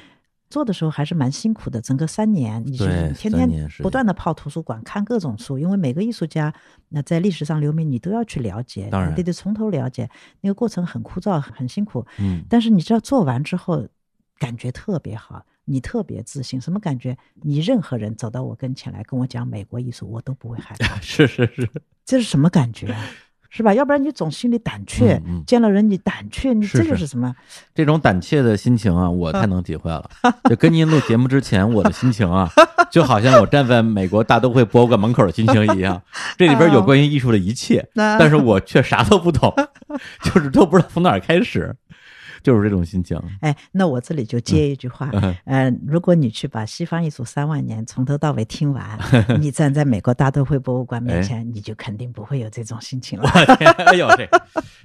做的时候还是蛮辛苦的，整个三年，你就天天不断的泡图书馆看各种书，因为每个艺术家那在历史上留名，你都要去了解，当然得得从头了解，那个过程很枯燥，很辛苦。嗯，但是你知道做完之后，感觉特别好。你特别自信，什么感觉？你任何人走到我跟前来跟我讲美国艺术，我都不会害怕。是是是，这是什么感觉？是吧？要不然你总心里胆怯，见了人你胆怯，你这就是什么？这种胆怯的心情啊，我太能体会了。就跟您录节目之前，我的心情啊，就好像我站在美国大都会博物馆门口的心情一样。这里边有关于艺术的一切，但是我却啥都不懂，就是都不知道从哪儿开始。就是这种心情。哎，那我这里就接一句话，嗯，如果你去把西方艺术三万年从头到尾听完，你站在美国大都会博物馆面前，你就肯定不会有这种心情了。哎呦，这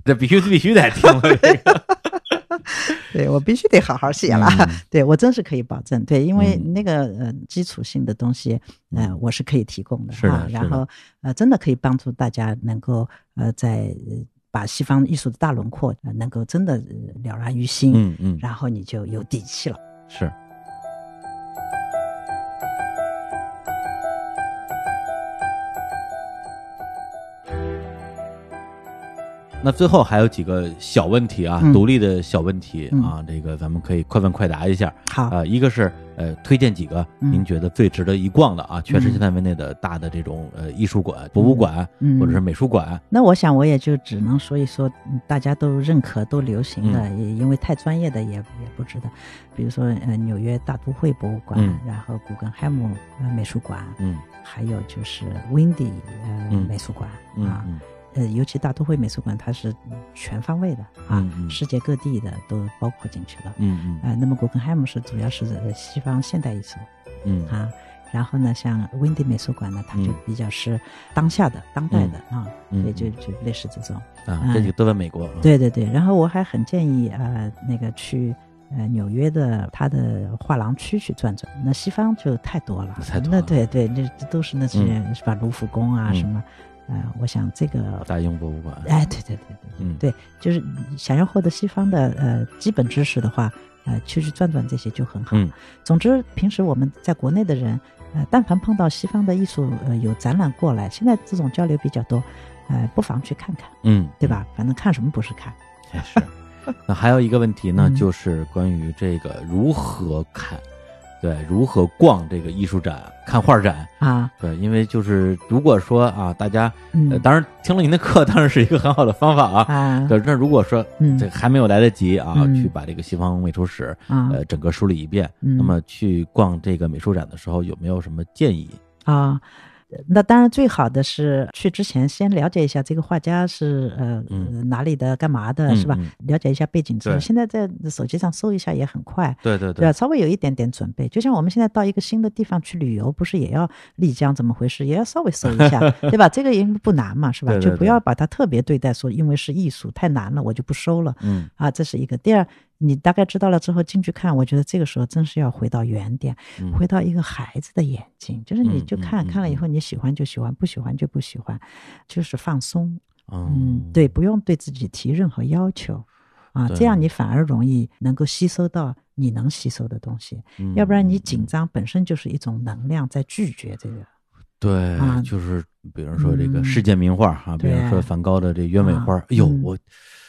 这必须必须得听了。对我必须得好好写了。对我真是可以保证，对，因为那个呃基础性的东西，嗯，我是可以提供的哈。然后呃，真的可以帮助大家能够呃在。把西方艺术的大轮廓能够真的了然于心，嗯嗯，然后你就有底气了。是。那最后还有几个小问题啊，嗯。独立的小问题嗯。啊，这个咱们可以快问快答一下。好，啊，一个是呃，推荐几个嗯。您觉得最值得一逛的啊，全世界范围内的大的这种呃艺术馆、博物馆嗯。或者是美术馆。那我想我也就只能说一说嗯大家都认可、都流行的，嗯。也因为太专业的也也不值得。比如说呃纽约大都会博物馆，嗯。然后古根海姆呃美术馆，嗯。还有就是温迪呃、嗯。美术馆嗯啊。嗯呃，尤其大都会美术馆，它是全方位的啊，世界各地的都包括进去了。嗯嗯呃，那么古根海姆是主要是呃西方现代艺术嗯啊，然后呢，像温迪美术馆呢，它就嗯比较是当下的、当代的啊，嗯所以就就类似这种。啊，这几个都在美国。啊，对对对，然后我还很建议呃那个去呃纽约的它的画廊区去转转，那西方就太多了，那太多了对对，这这都是那些、是吧？卢浮宫啊、嗯什么，呃，我想这个大英博物馆。哎，对对对对嗯对，就是想要获得西方的呃基本知识的话，呃，去去转转这些就很好。嗯总之，平时我们在国内的人，呃，但凡碰到西方的艺术呃有展览过来，现在这种交流比较多，呃，不妨去看看，嗯，对吧？反正看什么不是看？也是。那还有一个问题呢，嗯就是关于这个如何看，对，如何逛这个艺术展、看画展。啊，对，因为就是如果说啊，大家嗯呃，当然听了您的课，当然是一个很好的方法啊。啊，对，那如果说嗯这还没有来得及啊，嗯去把这个西方美术史啊呃整个梳理一遍，嗯那么去逛这个美术展的时候，有没有什么建议？啊。那当然，最好的是去之前先了解一下这个画家是呃、哪里的、干嘛的，嗯是吧？嗯了解一下背景之后，现在在手机上搜一下也很快，对对对吧？稍微有一点点准备，就像我们现在到一个新的地方去旅游，不是也要丽江怎么回事，也要稍微搜一下，对吧？这个也不难嘛，是吧？对对对就不要把它特别对待说，因为是艺术太难了，我就不收了嗯啊，这是一个。第二，你大概知道了之后进去看，我觉得这个时候真是要回到原点，嗯回到一个孩子的眼睛，就是你就看、嗯看了以后，你喜欢就喜欢，不喜欢就不喜欢，就是放松。嗯嗯，，对，不用对自己提任何要求啊，这样你反而容易能够吸收到你能吸收的东西。嗯要不然你紧张本身就是一种能量在拒绝这个。对，啊就是比如说这个嗯世界名画啊，比如说梵高的这鸢尾花，啊哎呦，嗯我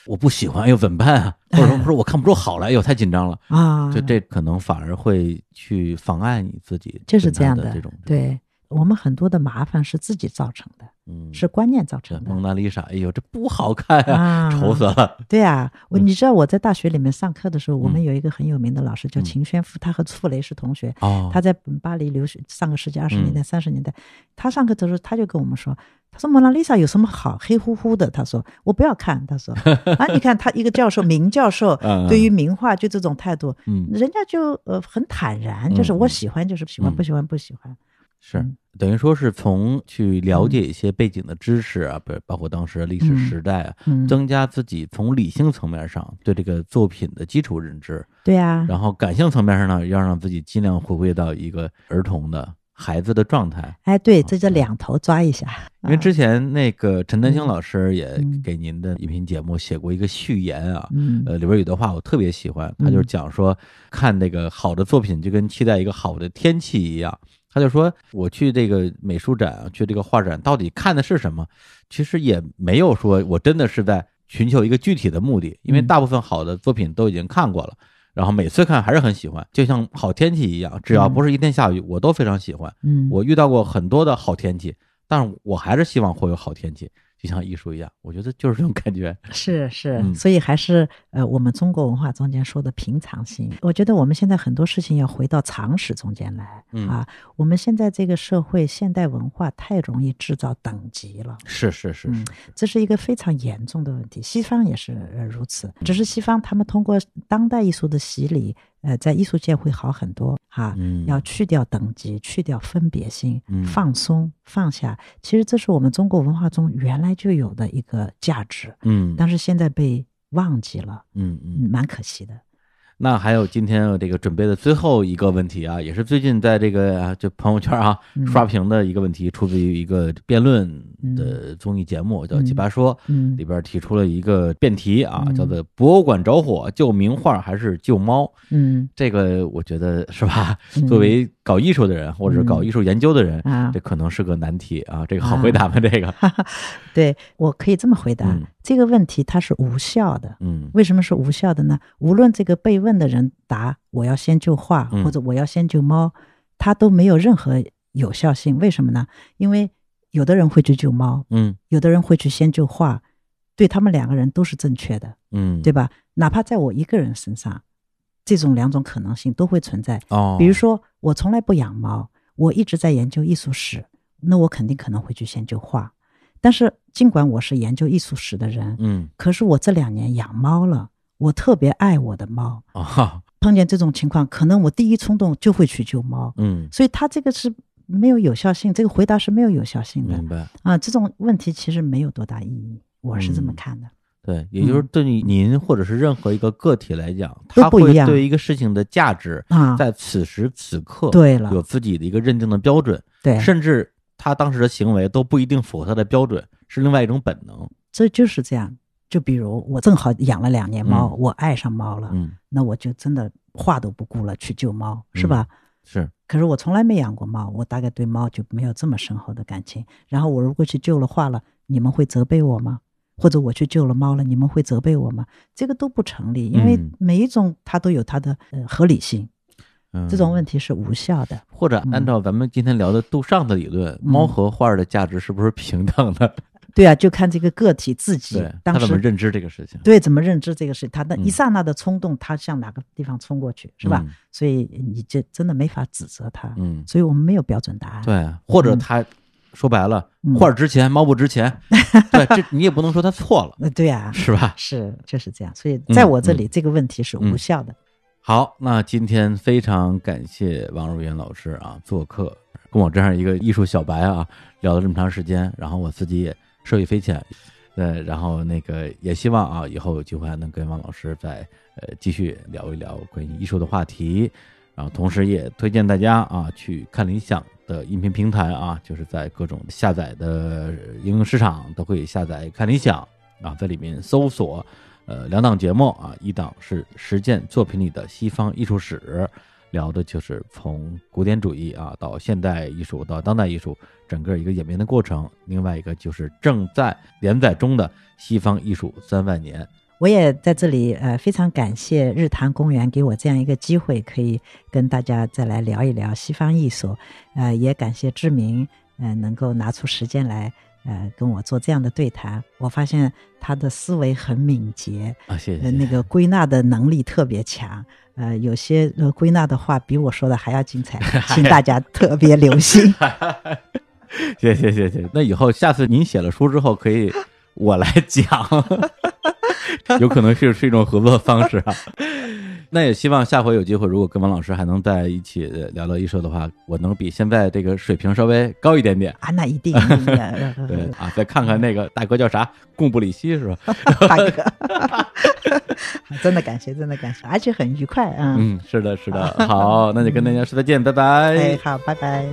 我不喜欢，哎呦怎么办啊？或者说我看不出好来，哎呦太紧张了，啊，就这可能反而会去妨碍你自己就是这样的的这种，对。我们很多的麻烦是自己造成的，嗯。是观念造成的。蒙娜丽莎，哎呦这不好看呀，啊。丑死了，对啊，我嗯。你知道我在大学里面上课的时候，我嗯。们有一个很有名的老师叫嗯。秦宣夫，他和傅雷是同学，哦，他在巴黎留学，上个世纪二十年代、嗯三十年代，他上课的时候他就跟我们说，他说蒙娜丽莎有什么好，黑乎乎的，他说我不要看，他说 啊，你看他一个教授，名教授对于名画就这种态度，嗯。人家就呃很坦然，就是我喜欢就是喜欢，嗯。不喜欢不喜欢，是。嗯等于说是从去了解一些背景的知识啊，不包括当时的历史嗯时代啊，嗯，增加自己从理性层面上对这个作品的基础认知，对啊，然后感性层面上呢，要让自己尽量回归到一个儿童的孩子的状态。哎，对，这叫两头抓一下，因为啊。之前那个陈丹青老师也嗯。给您的音频节目写过一个序言啊，嗯。呃，里边有段话我特别喜欢，他就是讲说，看那个好的作品就跟期待一个好的天气一样。他就说，我去这个美术展啊，去这个画展，到底看的是什么？其实也没有说我真的是在寻求一个具体的目的，因为嗯大部分好的作品都已经看过了，然后每次看还是很喜欢，就像好天气一样，只要不是一天下雨，我都非常喜欢。嗯，我遇到过很多的好天气，但是我还是希望会有好天气，就像艺术一样，我觉得就是这种感觉。是是，嗯所以还是呃，我们中国文化中间说的平常心。我觉得我们现在很多事情要回到常识中间来、嗯啊。我们现在这个社会现代文化太容易制造等级了。是是是是嗯，这是一个非常严重的问题，西方也是呃如此。只是西方他们通过当代艺术的洗礼，呃，在艺术界会好很多哈。嗯要去掉等级，去掉分别心，嗯放松放下。其实这是我们中国文化中原来就有的一个价值，嗯但是现在被忘记了，嗯嗯。嗯，蛮可惜的。那还有今天这个准备的最后一个问题啊，也是最近在这个啊就朋友圈啊嗯。刷屏的一个问题，出自于一个辩论的综艺节目，叫《奇葩说》，嗯。里边提出了一个辩题啊，嗯。叫做“博物馆着火，救名画还是救猫嗯”。这个我觉得是吧？嗯。作为搞艺术的人，或者是搞艺术研究的人，啊。这可能是个难题啊。这个好回答吗？这个，对我可以这么回答：嗯这个问题它是无效的。嗯为什么是无效的呢？无论这个被问的人答我要先救画嗯或者我要先救猫，它都没有任何有效性。为什么呢？因为有的人会去救猫，嗯有的人会去先救画，对他们两个人都是正确的，嗯，对吧？哪怕在我一个人身上，这种两种可能性都会存在。哦，比如说，我从来不养猫，我一直在研究艺术史，那我肯定可能会去先救画。但是，尽管我是研究艺术史的人，嗯。可是我这两年养猫了，我特别爱我的猫。啊。碰见这种情况，可能我第一冲动就会去救猫，嗯，所以它这个是没有有效性，这个回答是没有有效性的。明白。啊。这种问题其实没有多大意义，我是这么嗯看的。对，也就是对您或者是任何一个个体来讲，他都不一样。会对一个事情的价值，啊，在此时此刻，对了。有自己的一个认定的标准，对，甚至他当时的行为都不一定符合他的标准，是另外一种本能。这就是这样。就比如我正好养了两年猫，嗯我爱上猫了，嗯，那我就真的话都不顾了去救猫，是吧？是，可是我从来没养过猫，我大概对猫就没有这么深厚的感情。然后我如果去救了画了，你们会责备我吗？或者我去救了猫了，你们会责备我吗？这个都不成立，因为嗯每一种它都有它的呃合理性，嗯，这种问题是无效的。或者按照咱们今天聊的杜尚的理论，嗯猫和画儿的价值是不是平等的？对啊，就看这个个体自己当时怎么认知这个事情，对怎么认知这个事情，他的嗯一刹那的冲动，他向哪个地方冲过去，是吧？嗯？所以你这真的没法指责他。嗯，所以我们没有标准答案。对，或者嗯他说白了，嗯画儿值钱，猫不值钱，对，这你也不能说他错了，呃，对啊，是吧？是就是这样。所以在我这嗯里，这个问题是无效的。好，那今天非常感谢王若云老师啊做客，跟我这样一个艺术小白啊聊了这么长时间，然后我自己也受益匪浅，呃，然后那个也希望啊以后有机会还能跟王老师再呃继续聊一聊关于艺术的话题，然后同时也推荐大家啊去看理想的音频平台啊，就是在各种下载的应用市场都可以下载看理想啊，在里面搜索。呃，两档节目啊，一档是实践作品里的西方艺术史，聊的就是从古典主义啊到现代艺术到当代艺术整个一个演变的过程；另外一个就是正在连载中的西方艺术三万年。我也在这里呃非常感谢日坛公园给我这样一个机会，可以跟大家再来聊一聊西方艺术。呃，也感谢志明，呃，能够拿出时间来呃跟我做这样的对谈。我发现他的思维很敏捷，啊，谢谢。呃，那个归纳的能力特别强。呃，有些呃归纳的话比我说的还要精彩，请大家特别留心。谢谢谢谢。那以后下次您写了书之后，可以我来讲，有可能是是一种合作方式啊。那也希望下回有机会，如果跟王老师还能在一起呃聊聊艺术的话，我能比现在这个水平稍微高一点点。啊，那一定对啊，再看看那个大哥叫啥，贡布里希是吧？大哥，真的感谢，真的感谢，而且很愉快啊。嗯，是的，是的。好，那就跟大家说再见，拜拜。哎，好，拜拜。